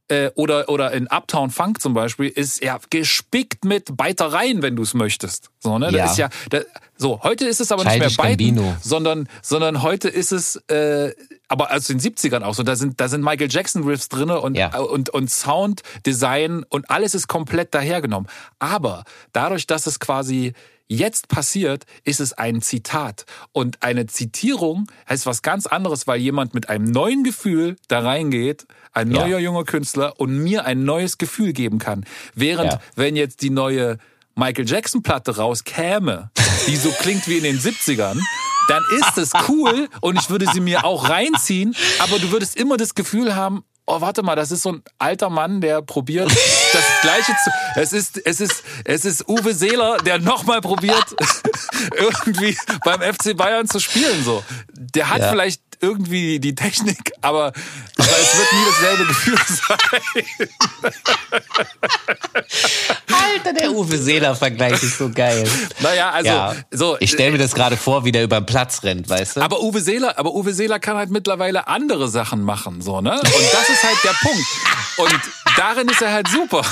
äh, oder, oder in Uptown Funk zum Beispiel ist ja gespickt mit Beitereien, wenn du es möchtest. So, ne? Ja. Das ist ja, das, so, heute ist es aber Childish nicht mehr Beiten, sondern, sondern heute ist es, äh, aber aus den 70ern auch so, da sind, da sind Michael Jackson Riffs drinne und, ja. und, und Sound, Design und alles ist komplett dahergenommen. Aber dadurch, dass es quasi jetzt passiert, ist es ein Zitat. Und eine Zitierung heißt was ganz anderes, weil jemand mit einem neuen Gefühl da reingeht, ein neuer ja. junger Künstler und mir ein neues Gefühl geben kann. Während, ja. wenn jetzt die neue Michael Jackson Platte rauskäme, die so klingt wie in den 70ern, dann ist es cool und ich würde sie mir auch reinziehen, aber du würdest immer das Gefühl haben, oh, warte mal, das ist so ein alter Mann, der probiert das Gleiche zu. Es ist, es ist, es ist Uwe Seeler, der nochmal probiert, irgendwie beim FC Bayern zu spielen, so. Der hat ja. vielleicht irgendwie die Technik, aber, aber es wird nie dasselbe Gefühl sein. Alter, der Uwe Seeler-Vergleich ist so geil. Naja, also ja. so. Ich stelle mir das gerade vor, wie der über den Platz rennt, weißt du? Aber Uwe Seeler, aber Uwe Seeler kann halt mittlerweile andere Sachen machen, so, ne? Und das ist halt der Punkt. Und darin ist er halt super.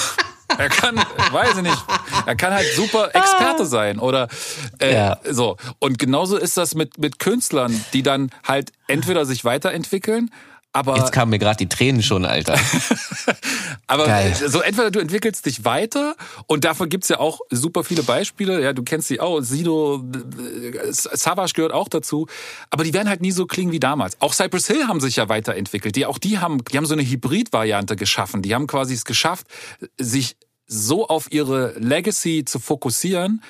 Er kann, weiß ich nicht, er kann halt super Experte sein oder äh, ja. so. Und genauso ist das mit mit Künstlern, die dann halt entweder sich weiterentwickeln, Aber Jetzt kamen mir gerade die Tränen schon, Alter. aber Geil. so entweder du entwickelst dich weiter und davon gibt's ja auch super viele Beispiele. Ja, du kennst sie auch. Sido, Savage gehört auch dazu. Aber die werden halt nie so klingen wie damals. Auch Cypress Hill haben sich ja weiterentwickelt. Die, auch die haben, die haben so eine Hybrid-Variante geschaffen. Die haben quasi es geschafft, sich so auf ihre Legacy zu fokussieren.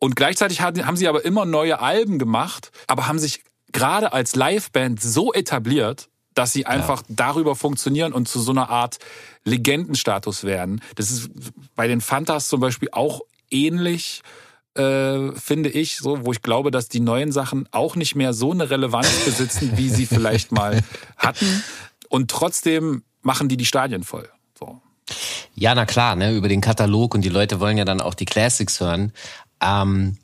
Und gleichzeitig haben sie aber immer neue Alben gemacht, aber haben sich gerade als Liveband so etabliert, dass sie einfach ja. darüber funktionieren und zu so einer Art Legendenstatus werden. Das ist bei den Fantas zum Beispiel auch ähnlich. Äh, finde ich, so, wo ich glaube, dass die neuen Sachen auch nicht mehr so eine Relevanz besitzen, wie sie vielleicht mal hatten. Und trotzdem machen die die Stadien voll. So. Ja, na klar, ne, über den Katalog und die Leute wollen ja dann auch die Classics hören. Ähm,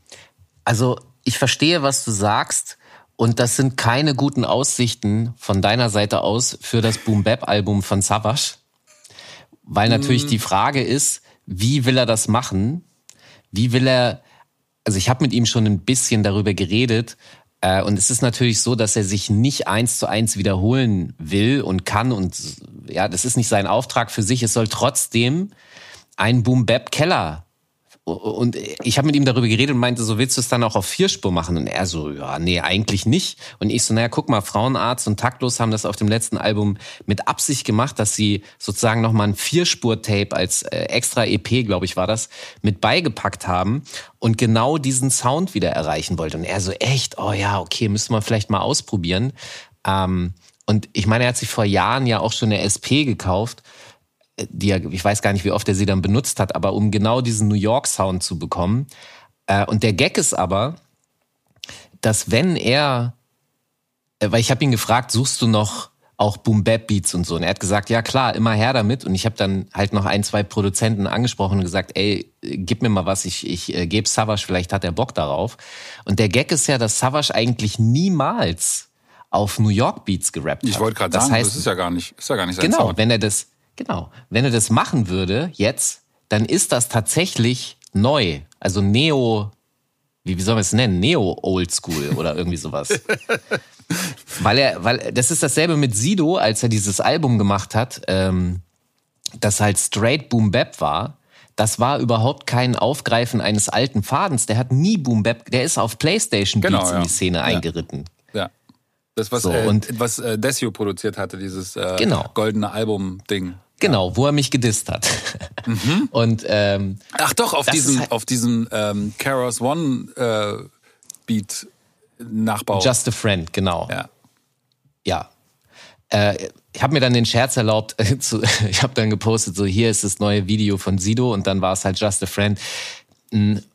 also ich verstehe, was du sagst. Und das sind keine guten Aussichten von deiner Seite aus für das Boom Bap Album von Savage. Weil natürlich mm. die Frage ist, wie will er das machen? Wie will er, also ich habe mit ihm schon ein bisschen darüber geredet, äh, und es ist natürlich so, dass er sich nicht eins zu eins wiederholen will und kann. Und ja, das ist nicht sein Auftrag für sich. Es soll trotzdem ein Boom Bap Keller und ich habe mit ihm darüber geredet und meinte, so willst du es dann auch auf Vierspur machen? Und er so, ja, nee, eigentlich nicht. Und ich so, naja, guck mal, Frauenarzt und Taktlos haben das auf dem letzten Album mit Absicht gemacht, dass sie sozusagen nochmal ein Vierspur-Tape als äh, extra EP, glaube ich, war das, mit beigepackt haben und genau diesen Sound wieder erreichen wollte. Und er so, echt, oh ja, okay, müsste man vielleicht mal ausprobieren. Ähm, und ich meine, er hat sich vor Jahren ja auch schon eine SP gekauft die er, ich weiß gar nicht, wie oft er sie dann benutzt hat, aber um genau diesen New York Sound zu bekommen. Äh, und der Gag ist aber, dass wenn er, äh, weil ich habe ihn gefragt, suchst du noch auch Boom Bap Beats und so. Und er hat gesagt, ja klar, immer her damit. Und ich habe dann halt noch ein, zwei Produzenten angesprochen und gesagt, ey, gib mir mal was, ich, ich äh, gebe Savage, vielleicht hat er Bock darauf. Und der Gag ist ja, dass Savage eigentlich niemals auf New York Beats gerappt hat. Ich wollte gerade sagen, heißt, das ist ja gar nicht, ist ja gar nicht sein Genau, Sound. wenn er das, Genau. Wenn er das machen würde jetzt, dann ist das tatsächlich neu. Also Neo, wie, wie soll man es nennen? Neo Old School oder irgendwie sowas. weil er, weil das ist dasselbe mit Sido, als er dieses Album gemacht hat, ähm, das halt straight Boom Bap war. Das war überhaupt kein Aufgreifen eines alten Fadens. Der hat nie Boom Bap, der ist auf PlayStation Beats genau, ja. in die Szene ja. eingeritten. Ja. Das, was, so, äh, und, was äh, Desio produziert hatte, dieses äh, genau. goldene Album-Ding. Genau, wo er mich gedisst hat. Mhm. Und ähm, ach doch, auf diesen halt auf diesen ähm, Karos One äh, Beat Nachbau. Just a Friend, genau. Ja. Ja. Äh, ich habe mir dann den Scherz erlaubt, äh, zu, ich habe dann gepostet, so hier ist das neue Video von Sido und dann war es halt Just a Friend.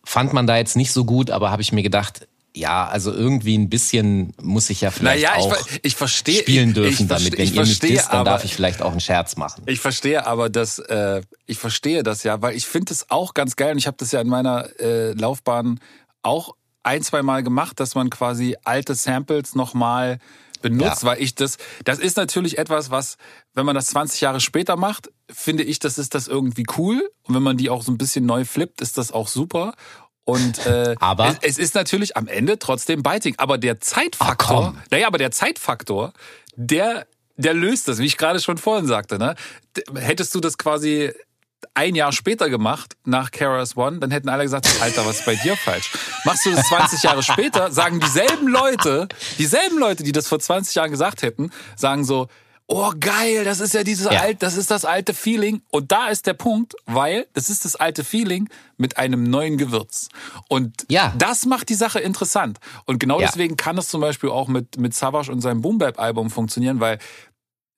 Fand man da jetzt nicht so gut, aber habe ich mir gedacht, ja, also irgendwie ein bisschen muss ich ja vielleicht naja, auch ich, ich versteh, spielen dürfen ich, damit. Wenn ihr mich disst, dann aber, darf ich vielleicht auch einen Scherz machen. Ich verstehe aber das, äh, ich verstehe das ja, weil ich finde es auch ganz geil und ich habe das ja in meiner äh, Laufbahn auch ein, zwei Mal gemacht, dass man quasi alte Samples nochmal benutzt, ja. weil ich das, das ist natürlich etwas, was, wenn man das 20 Jahre später macht, finde ich, das ist das irgendwie cool. Und wenn man die auch so ein bisschen neu flippt, ist das auch super. Und äh, aber es, es, ist natürlich am Ende trotzdem Biting. Aber der Zeitfaktor, Ach, naja, aber der Zeitfaktor, der, der löst das, wie ich gerade schon vorhin sagte. Ne? Hättest du das quasi ein Jahr später gemacht, nach Keras One, dann hätten alle gesagt, Alter, was ist bei dir falsch? Machst du das 20 Jahre später, sagen dieselben Leute, dieselben Leute, die das vor 20 Jahren gesagt hätten, sagen so, oh geil, das ist ja dieses ja. alte, das ist das alte Feeling. Und da ist der Punkt, weil das ist das alte Feeling mit einem neuen Gewürz. Und ja. das macht die Sache interessant. Und genau ja. deswegen kann es zum Beispiel auch mit, mit Savage und seinem Boom Bap Album funktionieren, weil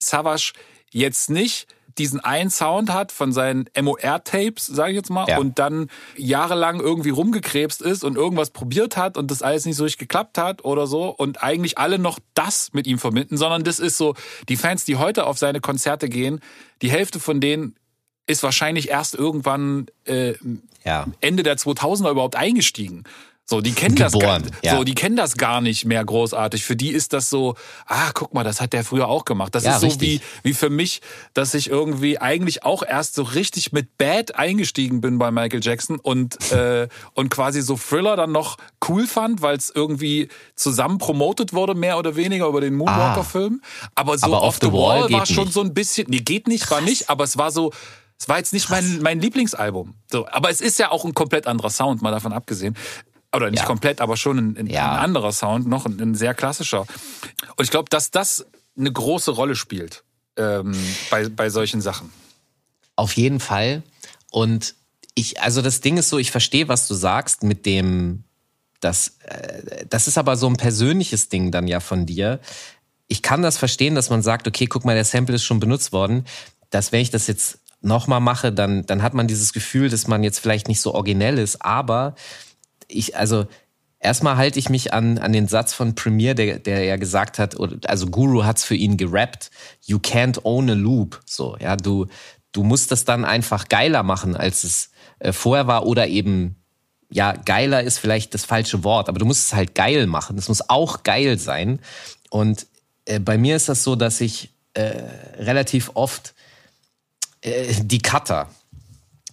Savage jetzt nicht diesen einen Sound hat von seinen MOR-Tapes, sage ich jetzt mal, ja. und dann jahrelang irgendwie rumgekrebst ist und irgendwas probiert hat und das alles nicht so richtig geklappt hat oder so und eigentlich alle noch das mit ihm verbinden, sondern das ist so, die Fans, die heute auf seine Konzerte gehen, die Hälfte von denen ist wahrscheinlich erst irgendwann äh, ja. Ende der 2000er überhaupt eingestiegen. So, die kennen Geboren, das gar, ja. so, die kennen das gar nicht mehr großartig. Für die ist das so, ah, guck mal, das hat der früher auch gemacht. Das ja, ist so richtig. wie, wie für mich, dass ich irgendwie eigentlich auch erst so richtig mit Bad eingestiegen bin bei Michael Jackson und, äh, und quasi so Thriller dann noch cool fand, weil es irgendwie zusammen promotet wurde, mehr oder weniger über den Moonwalker-Film. Ah. Aber so aber Off the, the Wall, Wall war schon nicht. so ein bisschen, nee, geht nicht, war nicht, aber es war so, es war jetzt nicht mein, mein Lieblingsalbum. So, aber es ist ja auch ein komplett anderer Sound, mal davon abgesehen. Oder nicht ja. komplett, aber schon ein, ein, ja. ein, anderer Sound, noch ein, ein sehr klassischer. Und ich glaube, dass das eine große Rolle spielt ähm, bei, bei solchen Sachen. Auf jeden Fall. Und ich, also das Ding ist so, ich verstehe, was du sagst mit dem, das, äh, das ist aber so ein persönliches Ding dann ja von dir. Ich kann das verstehen, dass man sagt, okay, guck mal, der Sample ist schon benutzt worden. Dass wenn ich das jetzt nochmal mache, dann, dann hat man dieses Gefühl, dass man jetzt vielleicht nicht so originell ist. Aber ich, also erstmal halte ich mich an, an den Satz von Premier, der, der ja gesagt hat, also Guru hat's für ihn gerappt, you can't own a loop. So, ja, du, du musst das dann einfach geiler machen, als es äh, vorher war oder eben ja, geiler ist vielleicht das falsche Wort, aber du musst es halt geil machen. Es muss auch geil sein. Und äh, bei mir ist das so, dass ich äh, relativ oft äh, die Cutter,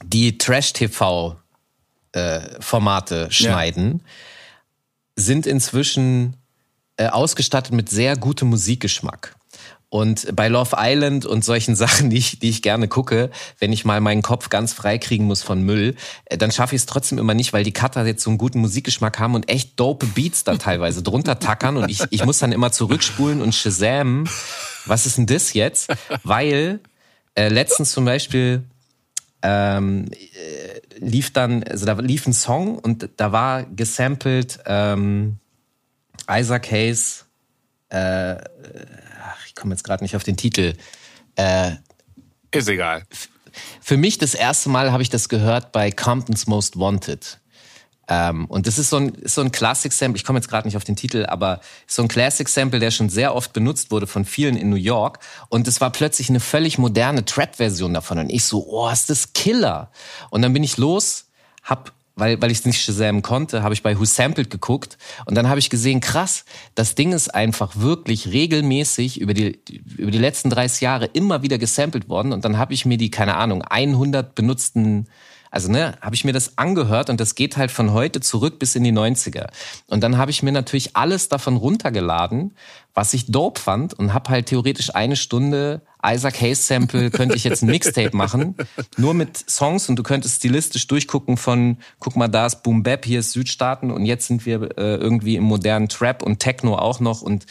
die Trash-TV Formate schneiden, ja. sind inzwischen äh, ausgestattet mit sehr gutem Musikgeschmack. Und bei Love Island und solchen Sachen, die ich, die ich gerne gucke, wenn ich mal meinen Kopf ganz frei kriegen muss von Müll, äh, dann schaffe ich es trotzdem immer nicht, weil die Cutter jetzt so einen guten Musikgeschmack haben und echt dope Beats da teilweise drunter tackern und ich, ich muss dann immer zurückspulen und Shazam, was ist denn das jetzt? Weil äh, letztens zum Beispiel ähm, äh, lief dann, also da lief ein Song und da war gesampelt ähm, Isaac Hayes, äh, ich komme jetzt gerade nicht auf den Titel. Äh, Ist egal. Für mich das erste Mal habe ich das gehört bei Compton's Most Wanted. Ähm, und das ist so ein, so ein Classic-Sample, ich komme jetzt gerade nicht auf den Titel, aber so ein Classic-Sample, der schon sehr oft benutzt wurde von vielen in New York. Und es war plötzlich eine völlig moderne Trap-Version davon. Und ich so, oh, ist das Killer. Und dann bin ich los, hab weil, weil ich es nicht Shazam konnte, habe ich bei Who Sampled geguckt und dann habe ich gesehen, krass, das Ding ist einfach wirklich regelmäßig über die, über die letzten 30 Jahre immer wieder gesampelt worden und dann habe ich mir die, keine Ahnung, 100 benutzten also ne, habe ich mir das angehört und das geht halt von heute zurück bis in die 90er. Und dann habe ich mir natürlich alles davon runtergeladen, was ich dope fand und habe halt theoretisch eine Stunde Isaac Hayes Sample könnte ich jetzt ein Mixtape machen, nur mit Songs und du könntest stilistisch durchgucken von guck mal, da ist Boom Bap, hier ist Südstaaten und jetzt sind wir äh, irgendwie im modernen Trap und Techno auch noch und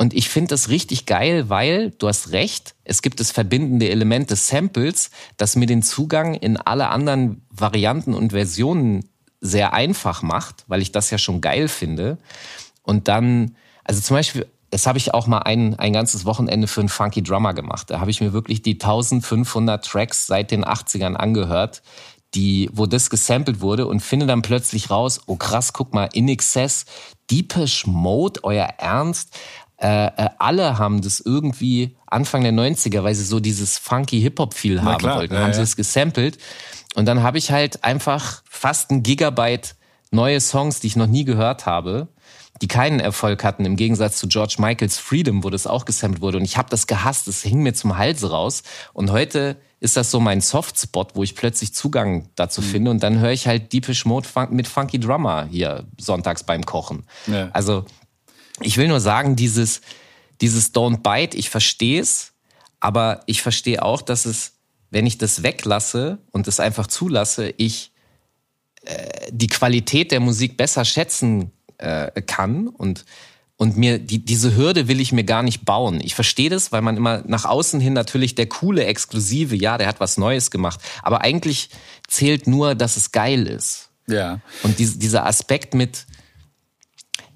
und ich finde das richtig geil, weil du hast recht, es gibt das verbindende Element des Samples, das mir den Zugang in alle anderen Varianten und Versionen sehr einfach macht, weil ich das ja schon geil finde. Und dann, also zum Beispiel, das habe ich auch mal ein, ein ganzes Wochenende für einen Funky Drummer gemacht. Da habe ich mir wirklich die 1500 Tracks seit den 80ern angehört, die, wo das gesampelt wurde und finde dann plötzlich raus, oh krass, guck mal, In Excess, Deepish Mode, euer Ernst, äh, äh, alle haben das irgendwie Anfang der 90er, weil sie so dieses funky Hip-Hop-Feel haben klar, wollten, ja, haben sie es gesampelt. Und dann habe ich halt einfach fast ein Gigabyte neue Songs, die ich noch nie gehört habe, die keinen Erfolg hatten, im Gegensatz zu George Michaels Freedom, wo das auch gesampelt wurde. Und ich habe das gehasst, das hing mir zum Hals raus. Und heute ist das so mein Softspot, wo ich plötzlich Zugang dazu mhm. finde. Und dann höre ich halt Deepish Mode mit Funky Drummer hier sonntags beim Kochen. Ja. Also ich will nur sagen, dieses, dieses Don't Bite, ich verstehe es, aber ich verstehe auch, dass es, wenn ich das weglasse und es einfach zulasse, ich äh, die Qualität der Musik besser schätzen äh, kann und und mir die, diese Hürde will ich mir gar nicht bauen. Ich verstehe das, weil man immer nach außen hin natürlich der coole Exklusive, ja, der hat was Neues gemacht. Aber eigentlich zählt nur, dass es geil ist. Ja. Und die, dieser Aspekt mit,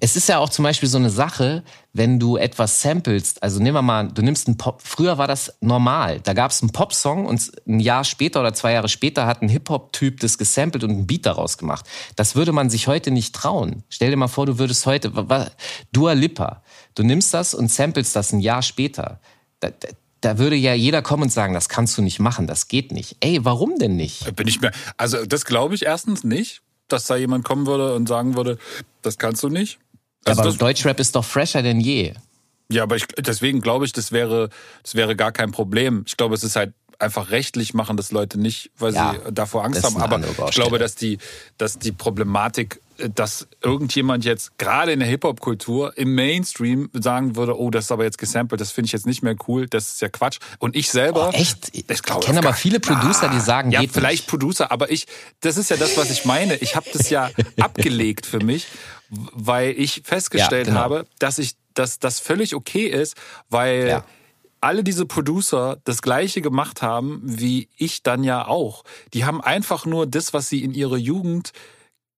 es ist ja auch zum Beispiel so eine Sache, wenn du etwas samplest, also nehmen wir mal, du nimmst einen Pop, früher war das normal, da gab es einen Popsong und ein Jahr später oder zwei Jahre später hat ein Hip-Hop-Typ das gesampelt und einen Beat daraus gemacht. Das würde man sich heute nicht trauen. Stell dir mal vor, du würdest heute, Dua Lipa, du nimmst das und samplest das ein Jahr später. Da, da, da würde ja jeder kommen und sagen, das kannst du nicht machen, das geht nicht. Ey, warum denn nicht? Bin ich mir, also das glaube ich erstens nicht, dass da jemand kommen würde und sagen würde, das kannst du nicht. Also aber Deutschrap ist doch fresher denn je. Ja, aber ich, deswegen glaube ich, das wäre, das wäre gar kein Problem. Ich glaube, es ist halt einfach rechtlich machen das Leute nicht, weil ja, sie davor Angst haben. Aber ich glaube, dass die, dass die Problematik, dass irgendjemand jetzt gerade in der Hip-Hop-Kultur im Mainstream sagen würde, oh, das ist aber jetzt gesampelt, das finde ich jetzt nicht mehr cool, das ist ja Quatsch. Und ich selber. Oh, echt? Ich, ich kenne aber viele Producer, die sagen, ja, vielleicht nicht. Producer, aber ich, das ist ja das, was ich meine. Ich habe das ja abgelegt für mich, weil ich festgestellt ja, genau. habe, dass ich, dass das völlig okay ist, weil ja alle diese Producer das gleiche gemacht haben, wie ich dann ja auch. Die haben einfach nur das, was sie in ihrer Jugend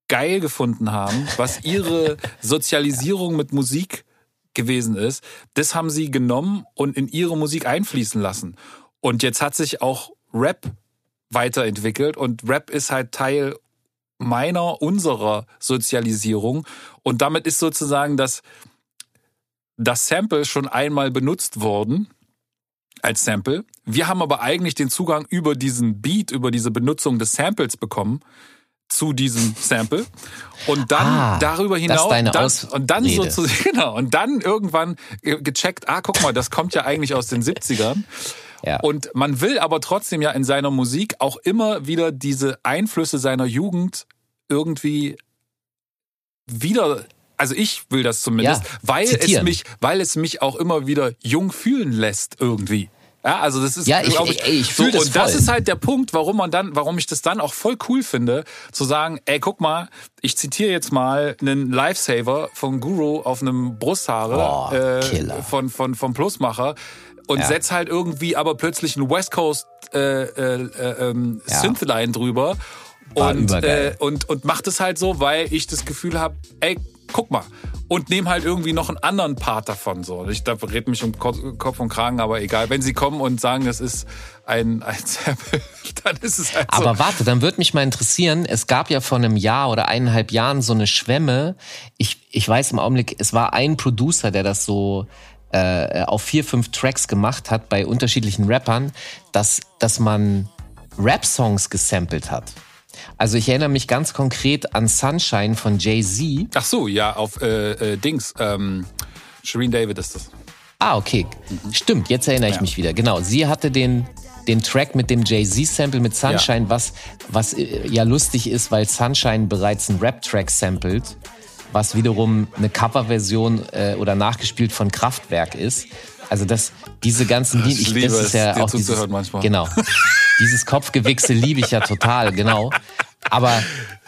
geil gefunden haben, was ihre Sozialisierung mit Musik gewesen ist, das haben sie genommen und in ihre Musik einfließen lassen. Und jetzt hat sich auch Rap weiterentwickelt und Rap ist halt Teil meiner, unserer Sozialisierung. Und damit ist sozusagen das, das Sample schon einmal benutzt worden als Sample. Wir haben aber eigentlich den Zugang über diesen Beat, über diese Benutzung des Samples bekommen zu diesem Sample und dann ah, darüber hinaus das und dann so zu, genau und dann irgendwann gecheckt, ah guck mal, das kommt ja eigentlich aus den 70ern. Ja. Und man will aber trotzdem ja in seiner Musik auch immer wieder diese Einflüsse seiner Jugend irgendwie wieder also ich will das zumindest, ja, weil es mich, weil es mich auch immer wieder jung fühlen lässt irgendwie. Ja, also das ist, ja, ich, ich, ich, ich fühle so, das Und das ist halt der Punkt, warum man dann, warum ich das dann auch voll cool finde, zu sagen, ey, guck mal, ich zitiere jetzt mal einen Lifesaver von Guru auf einem Brusthaare oh, äh, von, von, vom Plusmacher und ja. setz halt irgendwie aber plötzlich ein West Coast äh, äh, äh, ähm, ja. Synthline drüber und, äh, und, und macht es halt so, weil ich das Gefühl habe, ey, guck mal. Und nehme halt irgendwie noch einen anderen Part davon. So. Ich da rede mich um Kopf und Kragen, aber egal. Wenn sie kommen und sagen, das ist ein, ein Sample, dann ist es halt so. Aber warte, dann würde mich mal interessieren, es gab ja vor einem Jahr oder eineinhalb Jahren so eine Schwemme. Ich, ich weiß im Augenblick, es war ein Producer, der das so äh, auf vier, fünf Tracks gemacht hat bei unterschiedlichen Rappern, dass, dass man Rap-Songs gesampelt hat. Also ich erinnere mich ganz konkret an Sunshine von Jay-Z. Ach so, ja, auf äh, äh, Dings. Ähm, Shireen David ist das. Ah, okay. Mhm. Stimmt, jetzt erinnere ich ja. mich wieder. Genau, sie hatte den, den Track mit dem Jay-Z-Sample mit Sunshine, ja. was, was äh, ja lustig ist, weil Sunshine bereits einen Rap-Track samplet, was wiederum eine Coverversion äh, oder nachgespielt von Kraftwerk ist. Also das, diese ganzen Lieder, ich, das ist ja auch dieses, manchmal. genau, dieses Kopfgewichse liebe ich ja total, genau. Aber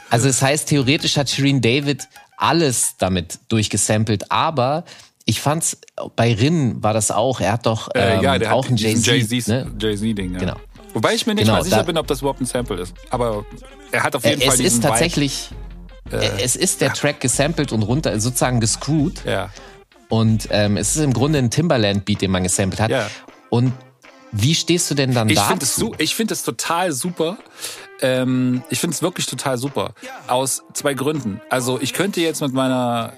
also es heißt, theoretisch hat Shireen David alles damit durchgesampelt, aber ich fand's bei Rin war das auch. Er hat doch ähm, äh, ja, der auch ein Jay-Z Jay ne? Jay Ding. Ja. Genau. Wobei ich mir nicht genau, mal sicher bin, ob das überhaupt ein Sample ist. Aber er hat auf jeden äh, Fall Es ist tatsächlich. Äh, es ist der. Track gesampelt und runter, sozusagen gescrewt. Ja. Und ähm, es ist im Grunde ein Timberland-Beat, den man gesampelt hat. Ja. Und wie stehst du denn dann da? Ich finde es total super. Ähm, ich finde es wirklich total super. Aus zwei Gründen. Also ich könnte jetzt mit meiner,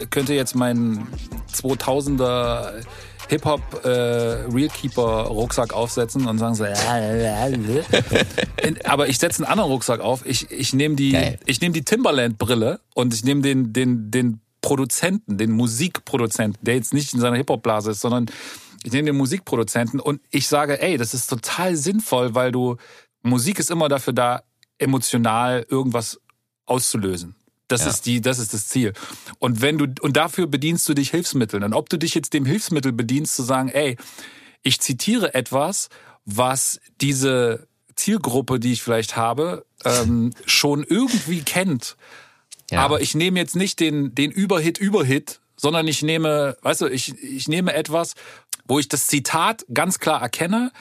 äh, könnte jetzt meinen 2000er Hip-Hop äh, Realkeeper Rucksack aufsetzen und sagen so, aber ich setze einen anderen Rucksack auf. Ich, ich nehme die, Geil. ich nehme die Timberland Brille und ich nehme den, den, den Produzenten, den Musikproduzenten, der jetzt nicht in seiner Hip-Hop-Blase ist, sondern ich nehme den Musikproduzenten und ich sage, ey, das ist total sinnvoll, weil du, Musik ist immer dafür da, emotional irgendwas auszulösen. Das ja. ist die, das ist das Ziel. Und wenn du, und dafür bedienst du dich Hilfsmitteln. Und ob du dich jetzt dem Hilfsmittel bedienst, zu sagen, ey, ich zitiere etwas, was diese Zielgruppe, die ich vielleicht habe, ähm, schon irgendwie kennt. Ja. Aber ich nehme jetzt nicht den, den Überhit, Überhit, sondern ich nehme, weißt du, ich, ich nehme etwas, wo ich das Zitat ganz klar erkenne,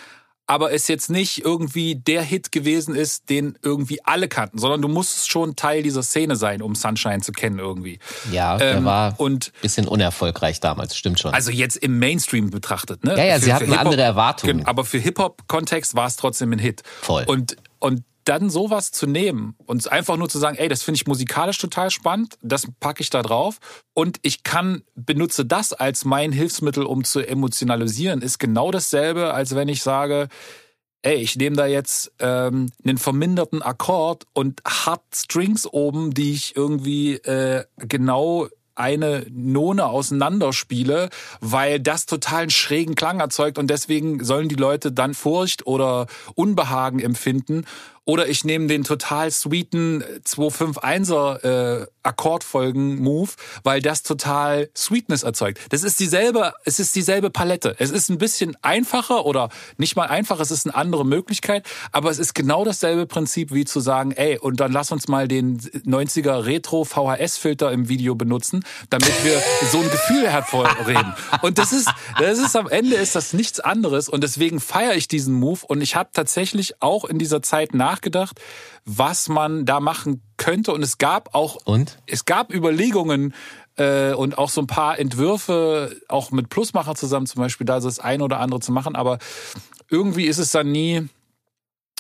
aber es jetzt nicht irgendwie der Hit gewesen ist, den irgendwie alle kannten, sondern du musst schon Teil dieser Szene sein, um Sunshine zu kennen irgendwie. Ja, der ähm, war und bisschen unerfolgreich damals, stimmt schon. Also jetzt im Mainstream betrachtet, ne? Ja, ja, für, sie hatten andere Erwartungen. Aber für Hip-Hop-Kontext war es trotzdem ein Hit. Voll. Und, und dann sowas zu nehmen und einfach nur zu sagen, ey, das finde ich musikalisch total spannend, das packe ich da drauf und ich kann benutze das als mein Hilfsmittel, um zu emotionalisieren, ist genau dasselbe, als wenn ich sage, ey, ich nehme da jetzt ähm, einen verminderten Akkord und hart Strings oben, die ich irgendwie äh, genau eine None auseinanderspiele, weil das totalen schrägen Klang erzeugt und deswegen sollen die Leute dann Furcht oder Unbehagen empfinden oder ich nehme den total sweeten 251er äh, Akkordfolgen-Move, weil das total Sweetness erzeugt. Das ist dieselbe, es ist dieselbe Palette. Es ist ein bisschen einfacher oder nicht mal einfach, es ist eine andere Möglichkeit, aber es ist genau dasselbe Prinzip wie zu sagen, ey, und dann lass uns mal den 90er Retro VHS-Filter im Video benutzen, damit wir so ein Gefühl hervorreden. Und das ist, das ist am Ende ist das nichts anderes und deswegen feiere ich diesen Move und ich habe tatsächlich auch in dieser Zeit nach nachgedacht, was man da machen könnte. Und es gab auch, und? es gab Überlegungen, äh, und auch so ein paar Entwürfe, auch mit Plusmacher zusammen zum Beispiel, da das ein oder andere zu machen, aber irgendwie ist es dann nie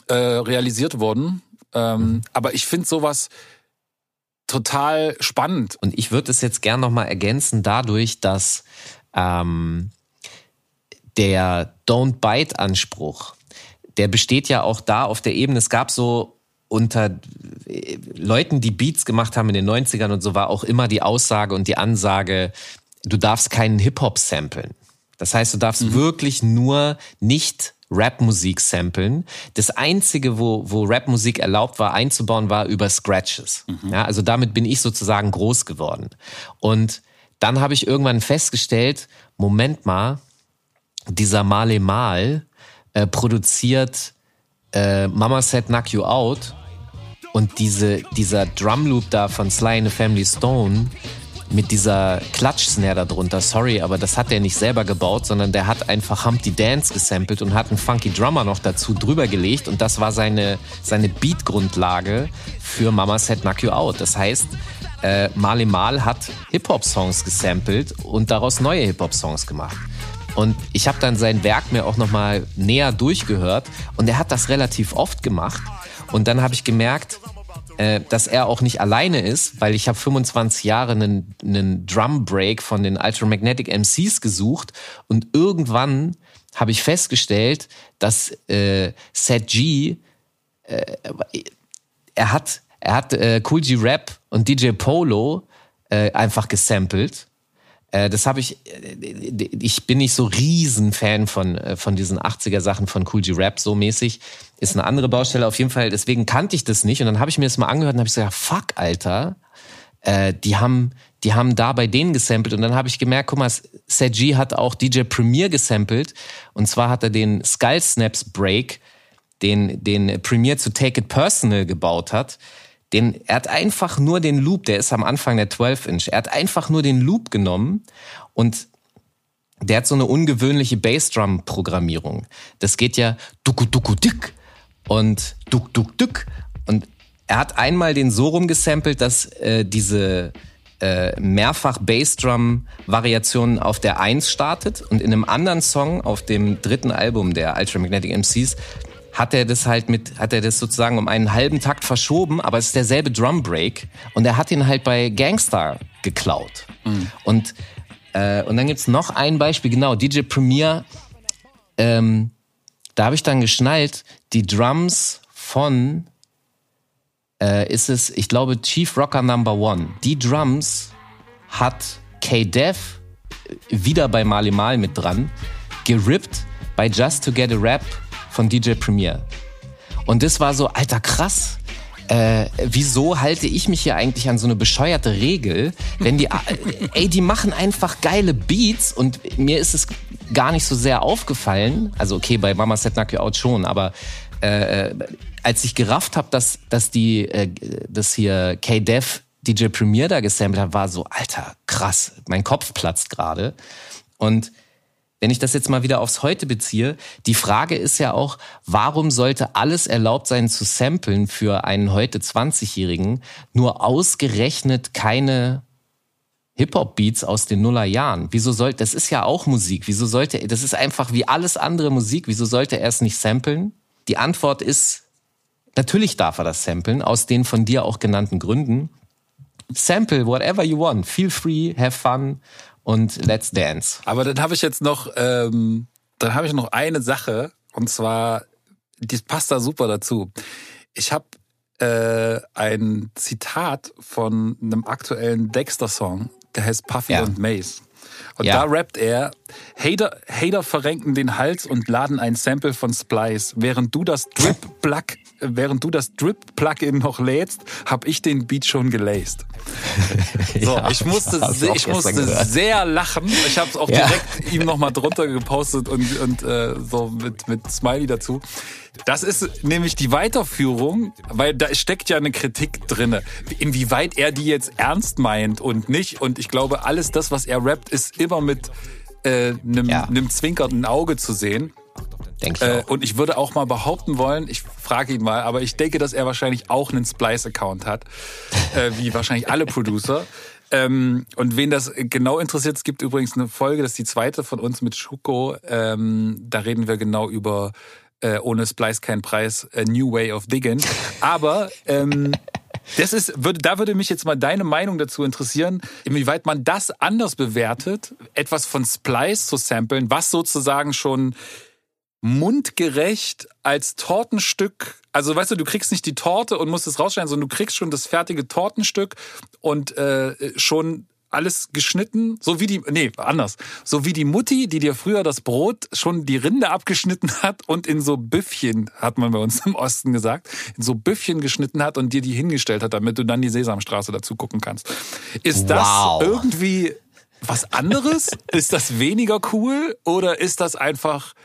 äh, realisiert worden. Ähm, mhm. Aber ich finde sowas total spannend. Und ich würde es jetzt gern nochmal ergänzen dadurch, dass ähm, der Don't Bite-Anspruch der besteht ja auch da auf der Ebene. Es gab so unter äh, Leuten, die Beats gemacht haben in den 90ern und so war auch immer die Aussage und die Ansage, du darfst keinen Hip-Hop samplen. Das heißt, du darfst mhm. wirklich nur nicht Rap-Musik samplen. Das einzige, wo, wo Rap-Musik erlaubt war einzubauen, war über Scratches. Mhm. Ja, also damit bin ich sozusagen groß geworden. Und dann habe ich irgendwann festgestellt, Moment mal, dieser Male Mal, äh, produziert äh, Mama Said Knock You Out und diese, dieser Drumloop da von Sly and the Family Stone mit dieser Klatsch-Snare da drunter, sorry, aber das hat er nicht selber gebaut, sondern der hat einfach Humpty Dance gesampelt und hat einen funky Drummer noch dazu drüber gelegt und das war seine, seine Beat-Grundlage für Mama Said Knock You Out. Das heißt, äh, Mali Mal hat Hip-Hop-Songs gesampelt und daraus neue Hip-Hop-Songs gemacht. Und ich habe dann sein Werk mir auch nochmal näher durchgehört. Und er hat das relativ oft gemacht. Und dann habe ich gemerkt, äh, dass er auch nicht alleine ist, weil ich habe 25 Jahre einen, einen Drum Break von den Ultramagnetic MCs gesucht. Und irgendwann habe ich festgestellt, dass äh, Set G äh, er hat er hat äh, Cool G Rap und DJ Polo äh, einfach gesampelt das habe ich, äh, ich bin nicht so riesen Fan von, äh, von diesen 80er Sachen von Cool G Rap so mäßig. Ist eine andere Baustelle auf jeden Fall. Deswegen kannte ich das nicht. Und dann habe ich mir das mal angehört und habe ich gesagt, fuck, Alter, äh, die haben, die haben da bei denen gesampelt. Und dann habe ich gemerkt, guck mal, Sergi hat auch DJ Premier gesampelt. Und zwar hat er den Skull Snaps Break, den, den Premier zu Take It Personal gebaut hat den, er hat einfach nur den Loop, der ist am Anfang der 12-Inch, er hat einfach nur den Loop genommen und der hat so eine ungewöhnliche Bassdrum-Programmierung. Das geht ja duku duku dick und duk duk duk und er hat einmal den so rumgesampelt, dass äh, diese äh, mehrfach Bassdrum-Variationen auf der 1 startet und in einem anderen Song auf dem dritten Album der Ultramagnetic MCs hat er das halt mit, hat er das sozusagen um einen halben Takt verschoben, aber es ist derselbe Drum Break und er hat ihn halt bei Gangstar geklaut. Mhm. Und, äh, und dann gibt's noch ein Beispiel, genau, DJ Premier, ähm, da habe ich dann geschnallt, die Drums von, äh, ist es, ich glaube, Chief Rocker Number One. Die Drums hat K-Dev wieder bei Mali Mal mit dran, gerippt bei Just to Get a Rap von DJ Premier. Und das war so, alter krass. Äh, wieso halte ich mich hier eigentlich an so eine bescheuerte Regel, wenn die, äh, ey, die machen einfach geile Beats und mir ist es gar nicht so sehr aufgefallen. Also okay, bei Mama Set Knock You Out schon, aber äh, als ich gerafft habe, dass, dass die, äh, das hier K-Dev DJ Premier da gesampelt hat, war so, alter, krass, mein Kopf platzt gerade. Und wenn ich das jetzt mal wieder aufs Heute beziehe, die Frage ist ja auch, warum sollte alles erlaubt sein zu samplen für einen heute 20-Jährigen, nur ausgerechnet keine Hip-Hop-Beats aus den Nullerjahren. Wieso sollte, das ist ja auch Musik. Wieso sollte, das ist einfach wie alles andere Musik. Wieso sollte er es nicht samplen? Die Antwort ist, natürlich darf er das samplen, aus den von dir auch genannten Gründen. Sample whatever you want. Feel free, have fun und Let's Dance. Aber dann habe ich jetzt noch, ähm, dann habe ich noch eine Sache und zwar das passt da super dazu. Ich habe äh, ein Zitat von einem aktuellen Dexter-Song, der heißt Puffy ja. und Mace. Und ja. da rappt er, Hater, Hater verrenken den Hals und laden ein Sample von Splice. Während du das Drip-Plug während du das Drip-Plugin noch lädst, habe ich den Beat schon gelaced. So, ja, ich musste, ich musste sehr lachen. Ich habe es auch ja. direkt ihm nochmal drunter gepostet und, und äh, so mit, mit Smiley dazu. Das ist nämlich die Weiterführung, weil da steckt ja eine Kritik drinne, inwieweit er die jetzt ernst meint und nicht. Und ich glaube, alles das, was er rappt, ist immer mit äh, einem, ja. einem zwinkernden Auge zu sehen. Denke ich äh, auch. Und ich würde auch mal behaupten wollen, ich frage ihn mal, aber ich denke, dass er wahrscheinlich auch einen Splice-Account hat, äh, wie wahrscheinlich alle Producer. Ähm, und wen das genau interessiert, es gibt übrigens eine Folge, das ist die zweite von uns mit Schuko. Ähm, da reden wir genau über äh, ohne Splice kein Preis, a New Way of Digging. Aber ähm, das ist, würde, da würde mich jetzt mal deine Meinung dazu interessieren, inwieweit man das anders bewertet, etwas von Splice zu samplen, was sozusagen schon mundgerecht als Tortenstück. Also weißt du, du kriegst nicht die Torte und musst es rausschneiden, sondern du kriegst schon das fertige Tortenstück und äh, schon alles geschnitten, so wie die, nee, anders, so wie die Mutti, die dir früher das Brot schon die Rinde abgeschnitten hat und in so Büffchen, hat man bei uns im Osten gesagt, in so Büffchen geschnitten hat und dir die hingestellt hat, damit du dann die Sesamstraße dazu gucken kannst. Ist wow. das irgendwie was anderes? ist das weniger cool oder ist das einfach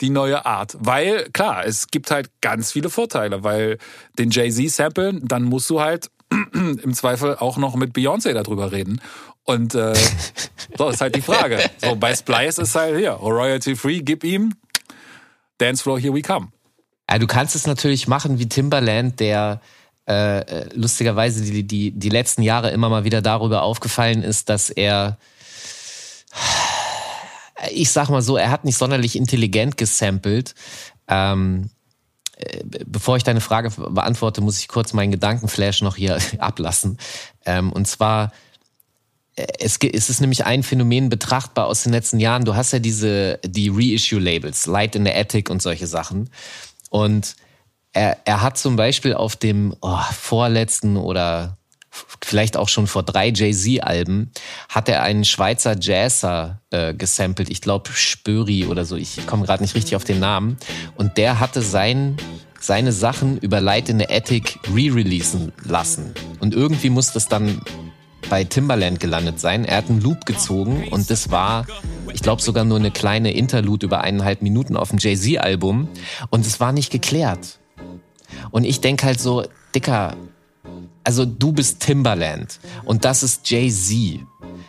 die neue Art. Weil, klar, es gibt halt ganz viele Vorteile, weil den Jay-Z samplen, dann musst du halt im Zweifel auch noch mit Beyoncé darüber reden. Und äh, so ist halt die Frage. So, bei Splice ist halt hier, royalty free, gib ihm Dance Floor, here we come. Ja, du kannst es natürlich machen wie Timberland, der äh, äh, lustigerweise die, die, die letzten Jahre immer mal wieder darüber aufgefallen ist, dass er ich sag mal so, er hat nicht sonderlich intelligent gesampelt. Ähm, äh, bevor ich deine Frage beantworte, muss ich kurz meinen Gedankenflash noch hier ablassen. Ähm, und zwar, äh, es, ist nämlich ein Phänomen betrachtbar aus den letzten Jahren. Du hast ja diese, die Reissue-Labels, Light in the Attic und solche Sachen. Und er, er hat zum Beispiel auf dem oh, vorletzten oder vielleicht auch schon vor drei Jay-Z-Alben, hat er einen Schweizer Jazzer äh, gesampelt. Ich glaube Spöri oder so. Ich komme gerade nicht richtig auf den Namen. Und der hatte sein, seine Sachen über Light in the Attic re-releasen lassen. Und irgendwie muss das dann bei Timbaland gelandet sein. Er hat einen Loop gezogen und das war, ich glaube, sogar nur eine kleine Interlude über eineinhalb Minuten auf dem Jay-Z-Album. Und es war nicht geklärt. Und ich denke halt so, Dicker, also du bist Timbaland und das ist Jay-Z.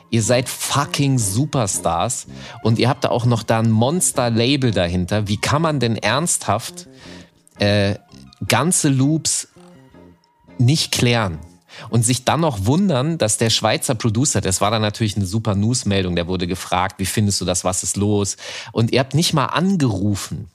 Ihr seid fucking Superstars und ihr habt da auch noch da ein Monster-Label dahinter. Wie kann man denn ernsthaft äh, ganze Loops nicht klären? Und sich dann noch wundern, dass der Schweizer Producer, das war dann natürlich eine super News-Meldung, der wurde gefragt, wie findest du das, was ist los? Und ihr habt nicht mal angerufen.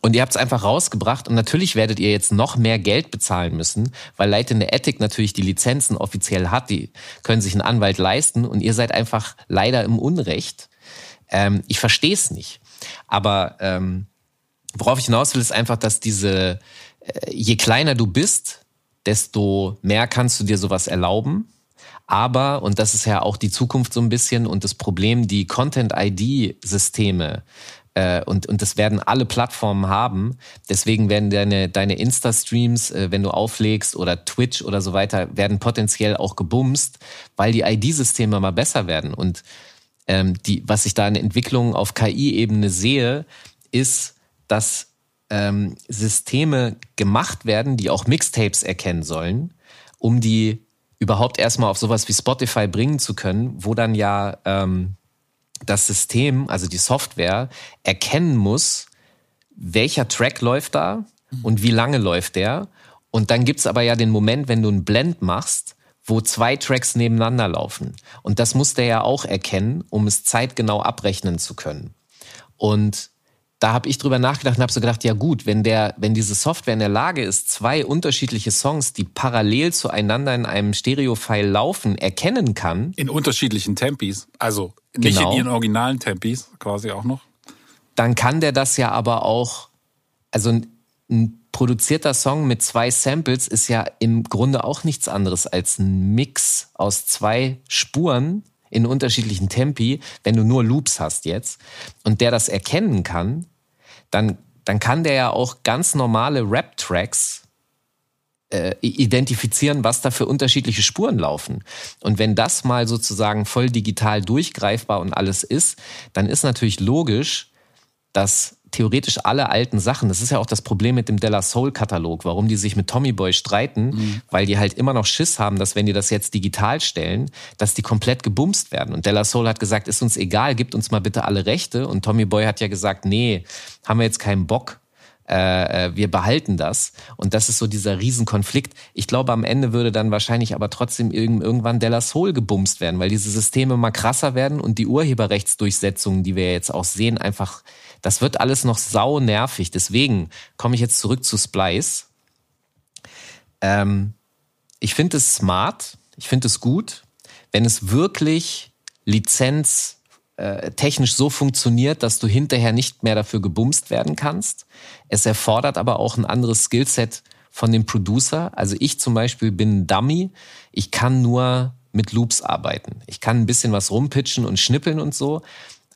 Und ihr habt es einfach rausgebracht und natürlich werdet ihr jetzt noch mehr Geld bezahlen müssen, weil the Attic natürlich die Lizenzen offiziell hat, die können sich einen Anwalt leisten und ihr seid einfach leider im Unrecht. Ähm, ich verstehe es nicht. Aber ähm, worauf ich hinaus will, ist einfach, dass diese, äh, je kleiner du bist, desto mehr kannst du dir sowas erlauben. Aber, und das ist ja auch die Zukunft so ein bisschen und das Problem, die Content-ID-Systeme äh, und, und das werden alle Plattformen haben. Deswegen werden deine, deine Insta-Streams, äh, wenn du auflegst oder Twitch oder so weiter, werden potenziell auch gebumst, weil die ID-Systeme mal besser werden. Und ähm, die, was ich da in Entwicklungen auf KI-Ebene sehe, ist, dass ähm, Systeme gemacht werden, die auch Mixtapes erkennen sollen, um die überhaupt erstmal auf sowas wie Spotify bringen zu können, wo dann ja ähm, das System, also die Software, erkennen muss, welcher Track läuft da und wie lange läuft der. Und dann gibt's aber ja den Moment, wenn du einen Blend machst, wo zwei Tracks nebeneinander laufen. Und das muss der ja auch erkennen, um es zeitgenau abrechnen zu können. Und da habe ich drüber nachgedacht und habe so gedacht, ja gut, wenn der, wenn diese Software in der Lage ist, zwei unterschiedliche Songs, die parallel zueinander in einem Stereo-File laufen, erkennen kann. In unterschiedlichen Tempis, also nicht genau, in ihren originalen Tempis quasi auch noch. Dann kann der das ja aber auch, also ein produzierter Song mit zwei Samples ist ja im Grunde auch nichts anderes als ein Mix aus zwei Spuren in unterschiedlichen Tempi, wenn du nur Loops hast jetzt und der das erkennen kann, dann, dann kann der ja auch ganz normale Rap-Tracks äh, identifizieren, was da für unterschiedliche Spuren laufen. Und wenn das mal sozusagen voll digital durchgreifbar und alles ist, dann ist natürlich logisch, dass theoretisch alle alten Sachen, das ist ja auch das Problem mit dem Della Soul Katalog, warum die sich mit Tommy Boy streiten, mhm. weil die halt immer noch Schiss haben, dass wenn die das jetzt digital stellen, dass die komplett gebumst werden. Und Della Soul hat gesagt, ist uns egal, gibt uns mal bitte alle Rechte. Und Tommy Boy hat ja gesagt, nee, haben wir jetzt keinen Bock. Äh, äh, wir behalten das. Und das ist so dieser Riesenkonflikt. Ich glaube, am Ende würde dann wahrscheinlich aber trotzdem irgendwann Della Soul gebumst werden, weil diese Systeme mal krasser werden und die Urheberrechtsdurchsetzungen, die wir jetzt auch sehen, einfach das wird alles noch sau nervig. Deswegen komme ich jetzt zurück zu Splice. Ähm, ich finde es smart, ich finde es gut, wenn es wirklich Lizenz äh, technisch so funktioniert, dass du hinterher nicht mehr dafür gebumst werden kannst. Es erfordert aber auch ein anderes Skillset von dem Producer. Also ich zum Beispiel bin ein Dummy. Ich kann nur mit Loops arbeiten. Ich kann ein bisschen was rumpitchen und schnippeln und so.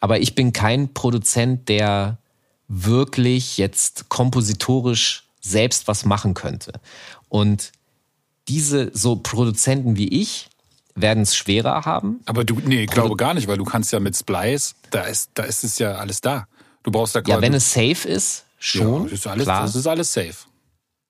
Aber ich bin kein Produzent, der wirklich jetzt kompositorisch selbst was machen könnte. Und diese so Produzenten wie ich werden es schwerer haben. Aber du, nee, ich glaube gar nicht, weil du kannst ja mit Splice, da ist, da ist es ja alles da. Du brauchst da Ja, wenn es safe ist, schon. Ja, das ist alles, klar. das ist alles safe.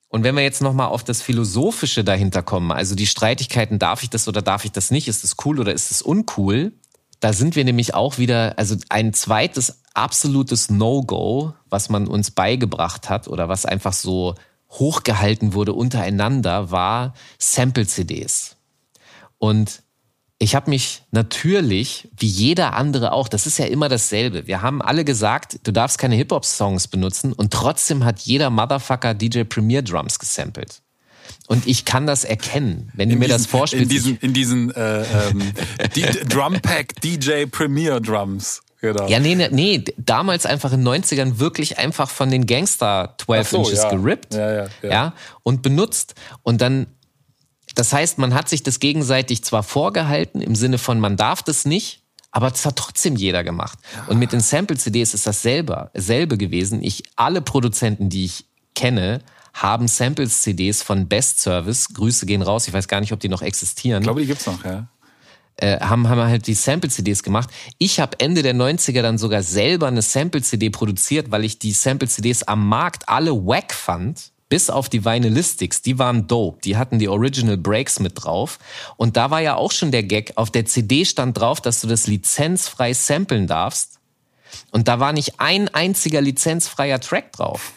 Und wenn wir jetzt nochmal auf das Philosophische dahinter kommen, also die Streitigkeiten, darf ich das oder darf ich das nicht, ist es cool oder ist es uncool, da sind wir nämlich auch wieder, also ein zweites absolutes No-Go, was man uns beigebracht hat oder was einfach so hochgehalten wurde untereinander, war Sample-CDs. Und ich habe mich natürlich, wie jeder andere auch, das ist ja immer dasselbe. Wir haben alle gesagt, du darfst keine Hip-Hop-Songs benutzen und trotzdem hat jeder Motherfucker DJ Premier Drums gesampelt. Und ich kann das erkennen, wenn du mir das vorspielst. In diesen, in diesen äh, ähm, Drum Pack DJ Premier Drums. Genau. Ja, nee, nee, nee, damals einfach in den 90ern wirklich einfach von den Gangster 12 so, Inches ja. gerippt ja, ja, ja. ja, und benutzt. Und dann, das heißt, man hat sich das gegenseitig zwar vorgehalten, im Sinne von, man darf das nicht, aber das hat trotzdem jeder gemacht. Und mit den Sample-CDs ist das selber, selbe gewesen. Ich, alle Produzenten, die ich kenne, haben Samples-CDs von Best Service, Grüße gehen raus, ich weiß gar nicht, ob die noch existieren. Ich glaube, die gibt's noch, ja. Äh, haben, haben halt die Sample-CDs gemacht. Ich habe Ende der 90er dann sogar selber eine Sample-CD produziert, weil ich die Sample-CDs am Markt alle wack fand. Bis auf die Vinylistics, die waren dope. Die hatten die Original Breaks mit drauf. Und da war ja auch schon der Gag. Auf der CD stand drauf, dass du das lizenzfrei samplen darfst. Und da war nicht ein einziger lizenzfreier Track drauf.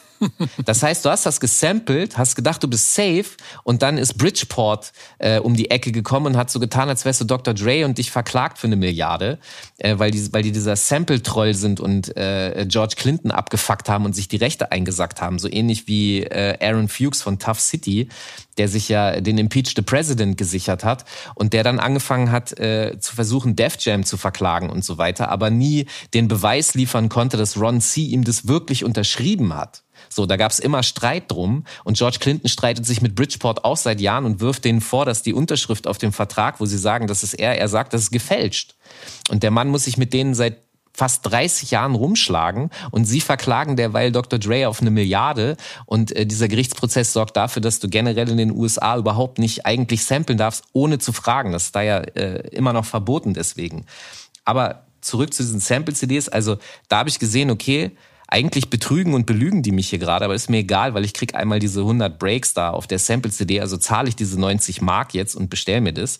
Das heißt, du hast das gesampelt, hast gedacht, du bist safe und dann ist Bridgeport äh, um die Ecke gekommen und hat so getan, als wärst du Dr. Dre und dich verklagt für eine Milliarde, äh, weil, die, weil die dieser Sample-Troll sind und äh, George Clinton abgefuckt haben und sich die Rechte eingesackt haben. So ähnlich wie äh, Aaron Fuchs von Tough City, der sich ja den Impeach the President gesichert hat und der dann angefangen hat äh, zu versuchen, Def Jam zu verklagen und so weiter, aber nie den Beweis liefern konnte, dass Ron C. ihm das wirklich unterschrieben hat. So, da gab es immer Streit drum. Und George Clinton streitet sich mit Bridgeport auch seit Jahren und wirft denen vor, dass die Unterschrift auf dem Vertrag, wo sie sagen, das ist er, er sagt, das ist gefälscht. Und der Mann muss sich mit denen seit fast 30 Jahren rumschlagen und sie verklagen derweil Dr. Dre auf eine Milliarde und äh, dieser Gerichtsprozess sorgt dafür, dass du generell in den USA überhaupt nicht eigentlich samplen darfst, ohne zu fragen. Das ist da ja äh, immer noch verboten deswegen. Aber zurück zu diesen Sample-CDs, also da habe ich gesehen, okay, eigentlich betrügen und belügen die mich hier gerade, aber ist mir egal, weil ich krieg einmal diese 100 Breaks da auf der Sample-CD, also zahle ich diese 90 Mark jetzt und bestell mir das.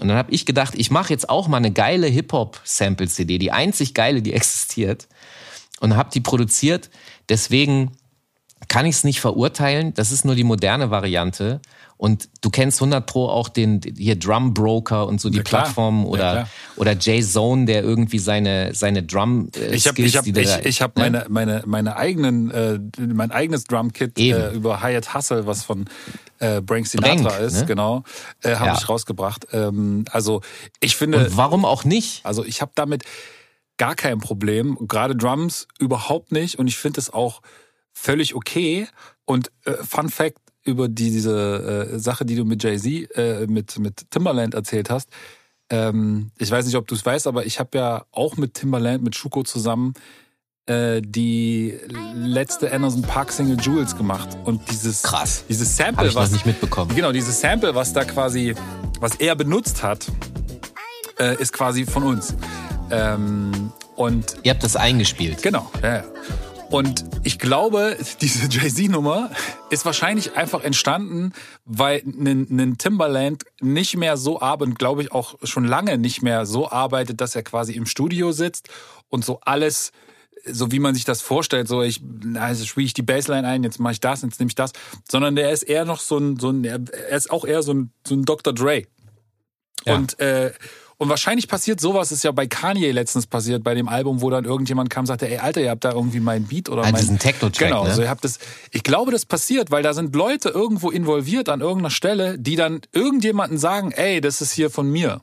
Und dann habe ich gedacht, ich mache jetzt auch mal eine geile Hip-Hop-Sample-CD, die einzig geile, die existiert. Und habe die produziert. Deswegen kann ich es nicht verurteilen. Das ist nur die moderne Variante. Und du kennst 100 Pro auch den hier Drum Broker und so die ja, Plattformen oder ja, oder Jay Zone, der irgendwie seine seine Drum äh, ich hab, Skills, ich hab, ich, ich habe ne? meine meine meine eigenen äh, mein eigenes Drum Kit äh, über Hyatt Hustle, was von äh, Brank Sinatra Brank, ist, ne? genau, äh, habe ja. ich rausgebracht. Ähm, also ich finde und warum auch nicht? Also ich habe damit gar kein Problem, gerade Drums überhaupt nicht und ich finde es auch völlig okay. Und äh, Fun Fact über diese äh, Sache, die du mit Jay-Z, äh, mit, mit Timberland erzählt hast. Ähm, ich weiß nicht, ob du es weißt, aber ich habe ja auch mit Timberland, mit Schuko zusammen äh, die letzte Anderson Park Single Jewels gemacht. Und dieses krass. dieses Sample ich was nicht mitbekommen. Genau dieses Sample was da quasi was er benutzt hat äh, ist quasi von uns. Ähm, und ihr habt das eingespielt. Genau ja, ja. Und ich glaube, diese Jay-Z-Nummer ist wahrscheinlich einfach entstanden, weil ein Timberland nicht mehr so arbeitet, glaube ich auch schon lange nicht mehr so arbeitet, dass er quasi im Studio sitzt und so alles so wie man sich das vorstellt, so ich, also spiele ich die Bassline ein, jetzt mache ich das, jetzt nehme ich das, sondern der ist eher noch so ein, so ein er ist auch eher so ein, so ein Dr. Dre. Ja. Und äh, und wahrscheinlich passiert sowas, ist ja bei Kanye letztens passiert, bei dem Album, wo dann irgendjemand kam und sagte, ey Alter, ihr habt da irgendwie mein Beat oder ah, mein... diesen Techno-Track, Genau, ne? also ihr habt das... Ich glaube, das passiert, weil da sind Leute irgendwo involviert an irgendeiner Stelle, die dann irgendjemanden sagen, ey, das ist hier von mir.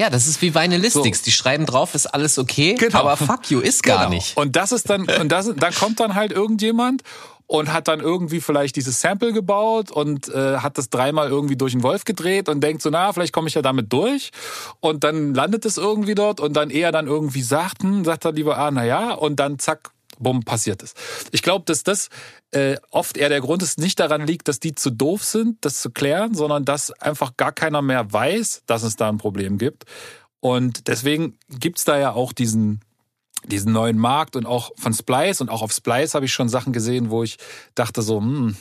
Ja, das ist wie Vinylistics. So. Die schreiben drauf, ist alles okay, genau. aber fuck you, ist gar genau. nicht. Und das ist dann, und das, da kommt dann halt irgendjemand und hat dann irgendwie vielleicht dieses Sample gebaut und äh, hat das dreimal irgendwie durch den Wolf gedreht und denkt so, na, vielleicht komme ich ja damit durch. Und dann landet es irgendwie dort und dann eher dann irgendwie sagt, hm, sagt er lieber, ah, na ja, und dann zack, bumm, passiert es. Ich glaube, dass das äh, oft eher der Grund ist, nicht daran liegt, dass die zu doof sind, das zu klären, sondern dass einfach gar keiner mehr weiß, dass es da ein Problem gibt. Und deswegen gibt's da ja auch diesen diesen neuen Markt und auch von Splice und auch auf Splice habe ich schon Sachen gesehen, wo ich dachte so, hm,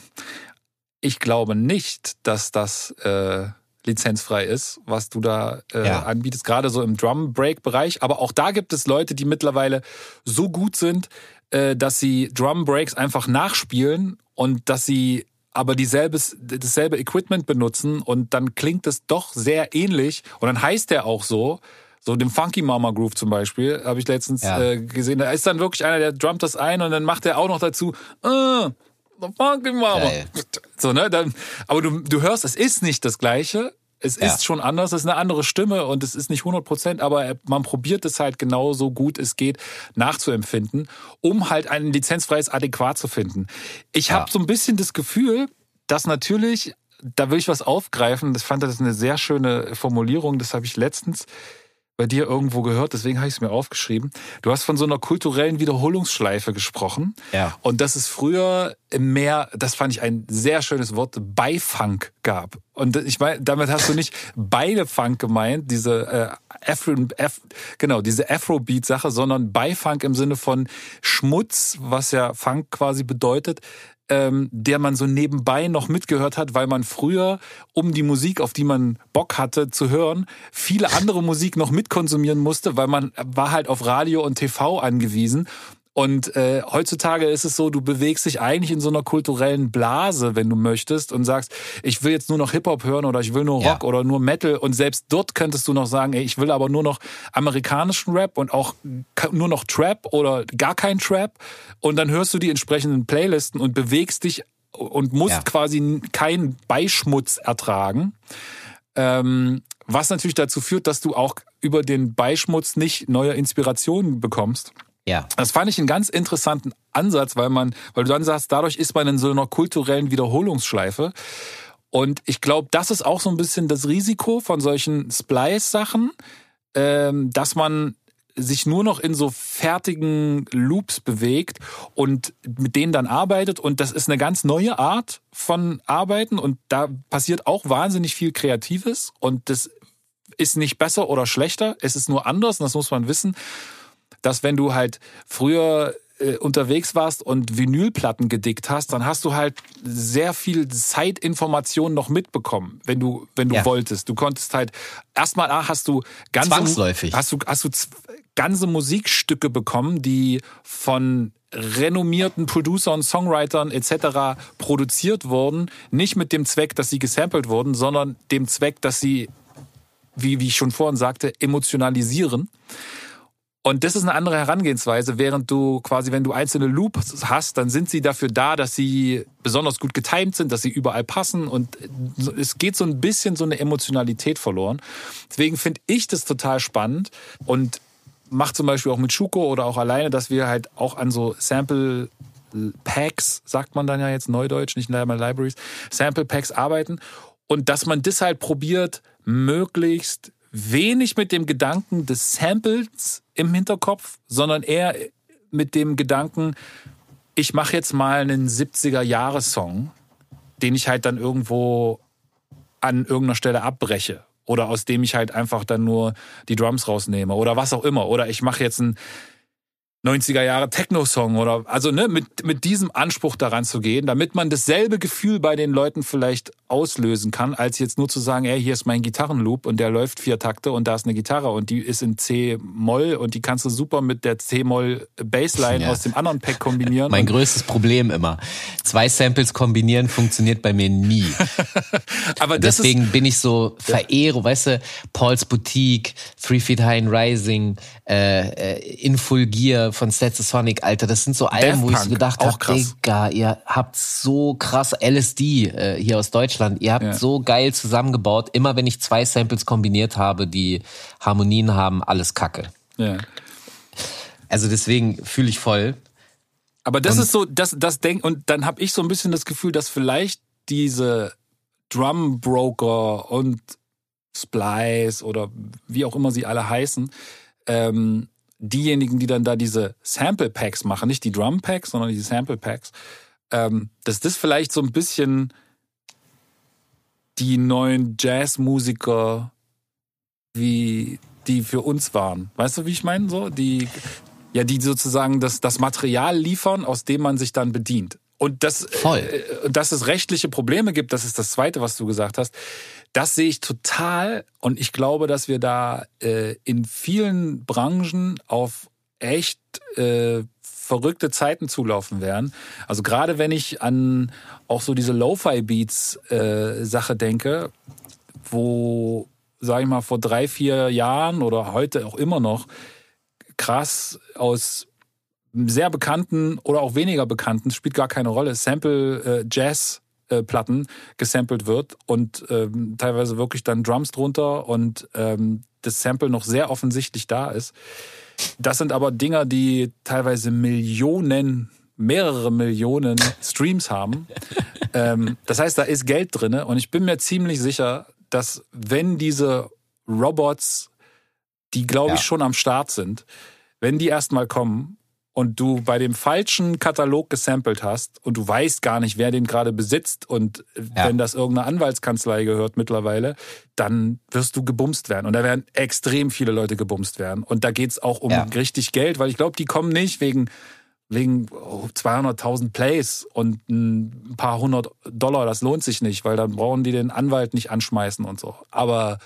ich glaube nicht, dass das äh, lizenzfrei ist, was du da äh, ja. anbietest, gerade so im Drum Break Bereich. Aber auch da gibt es Leute, die mittlerweile so gut sind, äh, dass sie Drum Breaks einfach nachspielen und dass sie aber dieselbes, dasselbe Equipment benutzen und dann klingt es doch sehr ähnlich und dann heißt der auch so so dem Funky Mama Groove zum Beispiel, habe ich letztens ja. äh, gesehen. Da ist dann wirklich einer, der drummt das ein und dann macht er auch noch dazu, äh, Funky Mama. Geil. So, ne? Dann, aber du, du hörst, es ist nicht das Gleiche. Es ja. ist schon anders, es ist eine andere Stimme und es ist nicht 100 Prozent, aber man probiert es halt genauso gut es geht nachzuempfinden, um halt ein lizenzfreies Adäquat zu finden. Ich ja. habe so ein bisschen das Gefühl, dass natürlich, da will ich was aufgreifen, das fand das eine sehr schöne Formulierung, das habe ich letztens bei dir irgendwo gehört, deswegen habe ich es mir aufgeschrieben. Du hast von so einer kulturellen Wiederholungsschleife gesprochen. Ja. Und dass es früher mehr, das fand ich ein sehr schönes Wort, Beifunk gab. Und ich meine, damit hast du nicht beide Funk gemeint, diese äh, Afro, Af, genau, diese Afrobeat-Sache, sondern Beifunk im Sinne von Schmutz, was ja Funk quasi bedeutet, ähm, der man so nebenbei noch mitgehört hat, weil man früher, um die Musik, auf die man Bock hatte zu hören, viele andere Musik noch mitkonsumieren musste, weil man war halt auf Radio und TV angewiesen. Und äh, heutzutage ist es so, du bewegst dich eigentlich in so einer kulturellen Blase, wenn du möchtest, und sagst, ich will jetzt nur noch Hip-Hop hören oder ich will nur Rock ja. oder nur Metal. Und selbst dort könntest du noch sagen, ey, ich will aber nur noch amerikanischen Rap und auch nur noch Trap oder gar kein Trap. Und dann hörst du die entsprechenden Playlisten und bewegst dich und musst ja. quasi keinen Beischmutz ertragen. Ähm, was natürlich dazu führt, dass du auch über den Beischmutz nicht neue Inspirationen bekommst. Ja. Das fand ich einen ganz interessanten Ansatz, weil man, weil du dann sagst, dadurch ist man in so einer kulturellen Wiederholungsschleife. Und ich glaube, das ist auch so ein bisschen das Risiko von solchen Splice-Sachen, ähm, dass man sich nur noch in so fertigen Loops bewegt und mit denen dann arbeitet. Und das ist eine ganz neue Art von Arbeiten und da passiert auch wahnsinnig viel Kreatives und das ist nicht besser oder schlechter, es ist nur anders und das muss man wissen dass wenn du halt früher äh, unterwegs warst und Vinylplatten gedickt hast, dann hast du halt sehr viel Zeitinformation noch mitbekommen, wenn du wenn du ja. wolltest. Du konntest halt erstmal ah, hast du ganze Zwangsläufig. hast du hast du ganze Musikstücke bekommen, die von renommierten Producer und Songwritern etc. produziert wurden, nicht mit dem Zweck, dass sie gesampelt wurden, sondern dem Zweck, dass sie wie wie ich schon vorhin sagte, emotionalisieren. Und das ist eine andere Herangehensweise, während du quasi, wenn du einzelne Loops hast, dann sind sie dafür da, dass sie besonders gut getimed sind, dass sie überall passen. Und es geht so ein bisschen so eine Emotionalität verloren. Deswegen finde ich das total spannend und mache zum Beispiel auch mit Schuko oder auch alleine, dass wir halt auch an so Sample Packs, sagt man dann ja jetzt neudeutsch, nicht in Libraries, Sample Packs arbeiten. Und dass man das halt probiert, möglichst wenig mit dem Gedanken des Samples im Hinterkopf, sondern eher mit dem Gedanken, ich mache jetzt mal einen 70er-Jahres-Song, den ich halt dann irgendwo an irgendeiner Stelle abbreche oder aus dem ich halt einfach dann nur die Drums rausnehme oder was auch immer. Oder ich mache jetzt einen 90er Jahre Techno-Song oder also ne, mit, mit diesem Anspruch daran zu gehen, damit man dasselbe Gefühl bei den Leuten vielleicht auslösen kann, als jetzt nur zu sagen, ey, hier ist mein Gitarrenloop und der läuft vier Takte und da ist eine Gitarre und die ist in C-Moll und die kannst du super mit der C-Moll Bassline ja. aus dem anderen Pack kombinieren. mein größtes Problem immer. Zwei Samples kombinieren funktioniert bei mir nie. Aber deswegen ist, bin ich so verehre, weißt du, Paul's Boutique, Three Feet High and Rising, äh, äh, In Full Gear von Sonic, Alter, das sind so Alben, wo ich so gedacht habe, Digga, ihr habt so krass LSD äh, hier aus Deutschland, ihr habt ja. so geil zusammengebaut. Immer wenn ich zwei Samples kombiniert habe, die Harmonien haben, alles Kacke. Ja. Also deswegen fühle ich voll. Aber das und ist so, das, das Denk, und dann habe ich so ein bisschen das Gefühl, dass vielleicht diese Drum Broker und Splice oder wie auch immer sie alle heißen, ähm, diejenigen, die dann da diese Sample Packs machen, nicht die Drum Packs, sondern die Sample Packs, ähm, dass das vielleicht so ein bisschen die neuen Jazzmusiker wie die für uns waren. Weißt du, wie ich meine? So, die, ja, die sozusagen das, das Material liefern, aus dem man sich dann bedient. Und das, Voll. Äh, dass es rechtliche Probleme gibt, das ist das Zweite, was du gesagt hast. Das sehe ich total und ich glaube, dass wir da äh, in vielen Branchen auf echt äh, verrückte Zeiten zulaufen werden. Also gerade wenn ich an auch so diese Lo-Fi-Beats äh, denke, wo, sag ich mal, vor drei, vier Jahren oder heute auch immer noch krass aus sehr bekannten oder auch weniger bekannten, spielt gar keine Rolle, Sample äh, äh, gesampelt wird und ähm, teilweise wirklich dann Drums drunter und ähm, das Sample noch sehr offensichtlich da ist. Das sind aber Dinger, die teilweise Millionen, mehrere Millionen Streams haben. ähm, das heißt, da ist Geld drinne und ich bin mir ziemlich sicher, dass wenn diese Robots, die glaube ich schon am Start sind, wenn die erstmal kommen und du bei dem falschen Katalog gesampelt hast und du weißt gar nicht, wer den gerade besitzt und ja. wenn das irgendeine Anwaltskanzlei gehört mittlerweile, dann wirst du gebumst werden. Und da werden extrem viele Leute gebumst werden. Und da geht's auch um ja. richtig Geld, weil ich glaube, die kommen nicht wegen wegen 200.000 Plays und ein paar hundert Dollar, das lohnt sich nicht, weil dann brauchen die den Anwalt nicht anschmeißen und so. Aber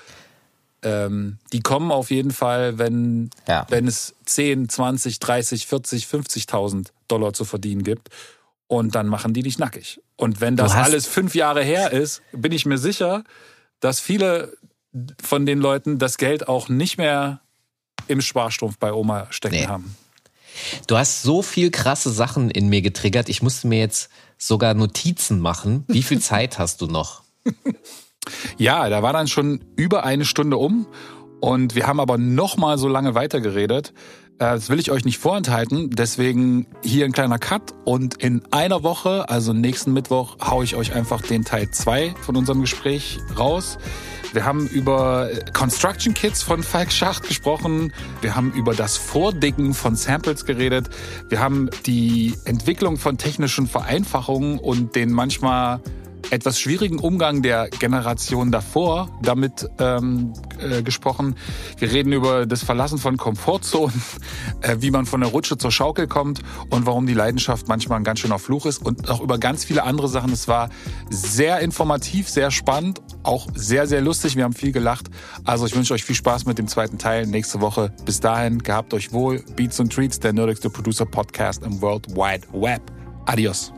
ähm, die kommen auf jeden Fall, wenn, ja. wenn es 10, 20, 30, 40, 50.000 Dollar zu verdienen gibt. Und dann machen die dich nackig. Und wenn das alles fünf Jahre her ist, bin ich mir sicher, dass viele von den Leuten das Geld auch nicht mehr im Sparstrumpf bei Oma stecken nee. haben. Du hast so viel krasse Sachen in mir getriggert. Ich musste mir jetzt sogar Notizen machen. Wie viel Zeit hast du noch? Ja, da war dann schon über eine Stunde um und wir haben aber noch mal so lange weitergeredet. Äh, das will ich euch nicht vorenthalten, deswegen hier ein kleiner Cut und in einer Woche, also nächsten Mittwoch, haue ich euch einfach den Teil 2 von unserem Gespräch raus. Wir haben über Construction Kits von Falk Schacht gesprochen. Wir haben über das Vordicken von Samples geredet. Wir haben die Entwicklung von technischen Vereinfachungen und den manchmal etwas schwierigen Umgang der Generation davor damit ähm, äh, gesprochen. Wir reden über das Verlassen von Komfortzonen, äh, wie man von der Rutsche zur Schaukel kommt und warum die Leidenschaft manchmal ein ganz schöner Fluch ist und auch über ganz viele andere Sachen. Es war sehr informativ, sehr spannend, auch sehr, sehr lustig. Wir haben viel gelacht. Also ich wünsche euch viel Spaß mit dem zweiten Teil nächste Woche. Bis dahin, gehabt euch wohl. Beats und Treats, der nerdigste Producer Podcast im World Wide Web. Adios.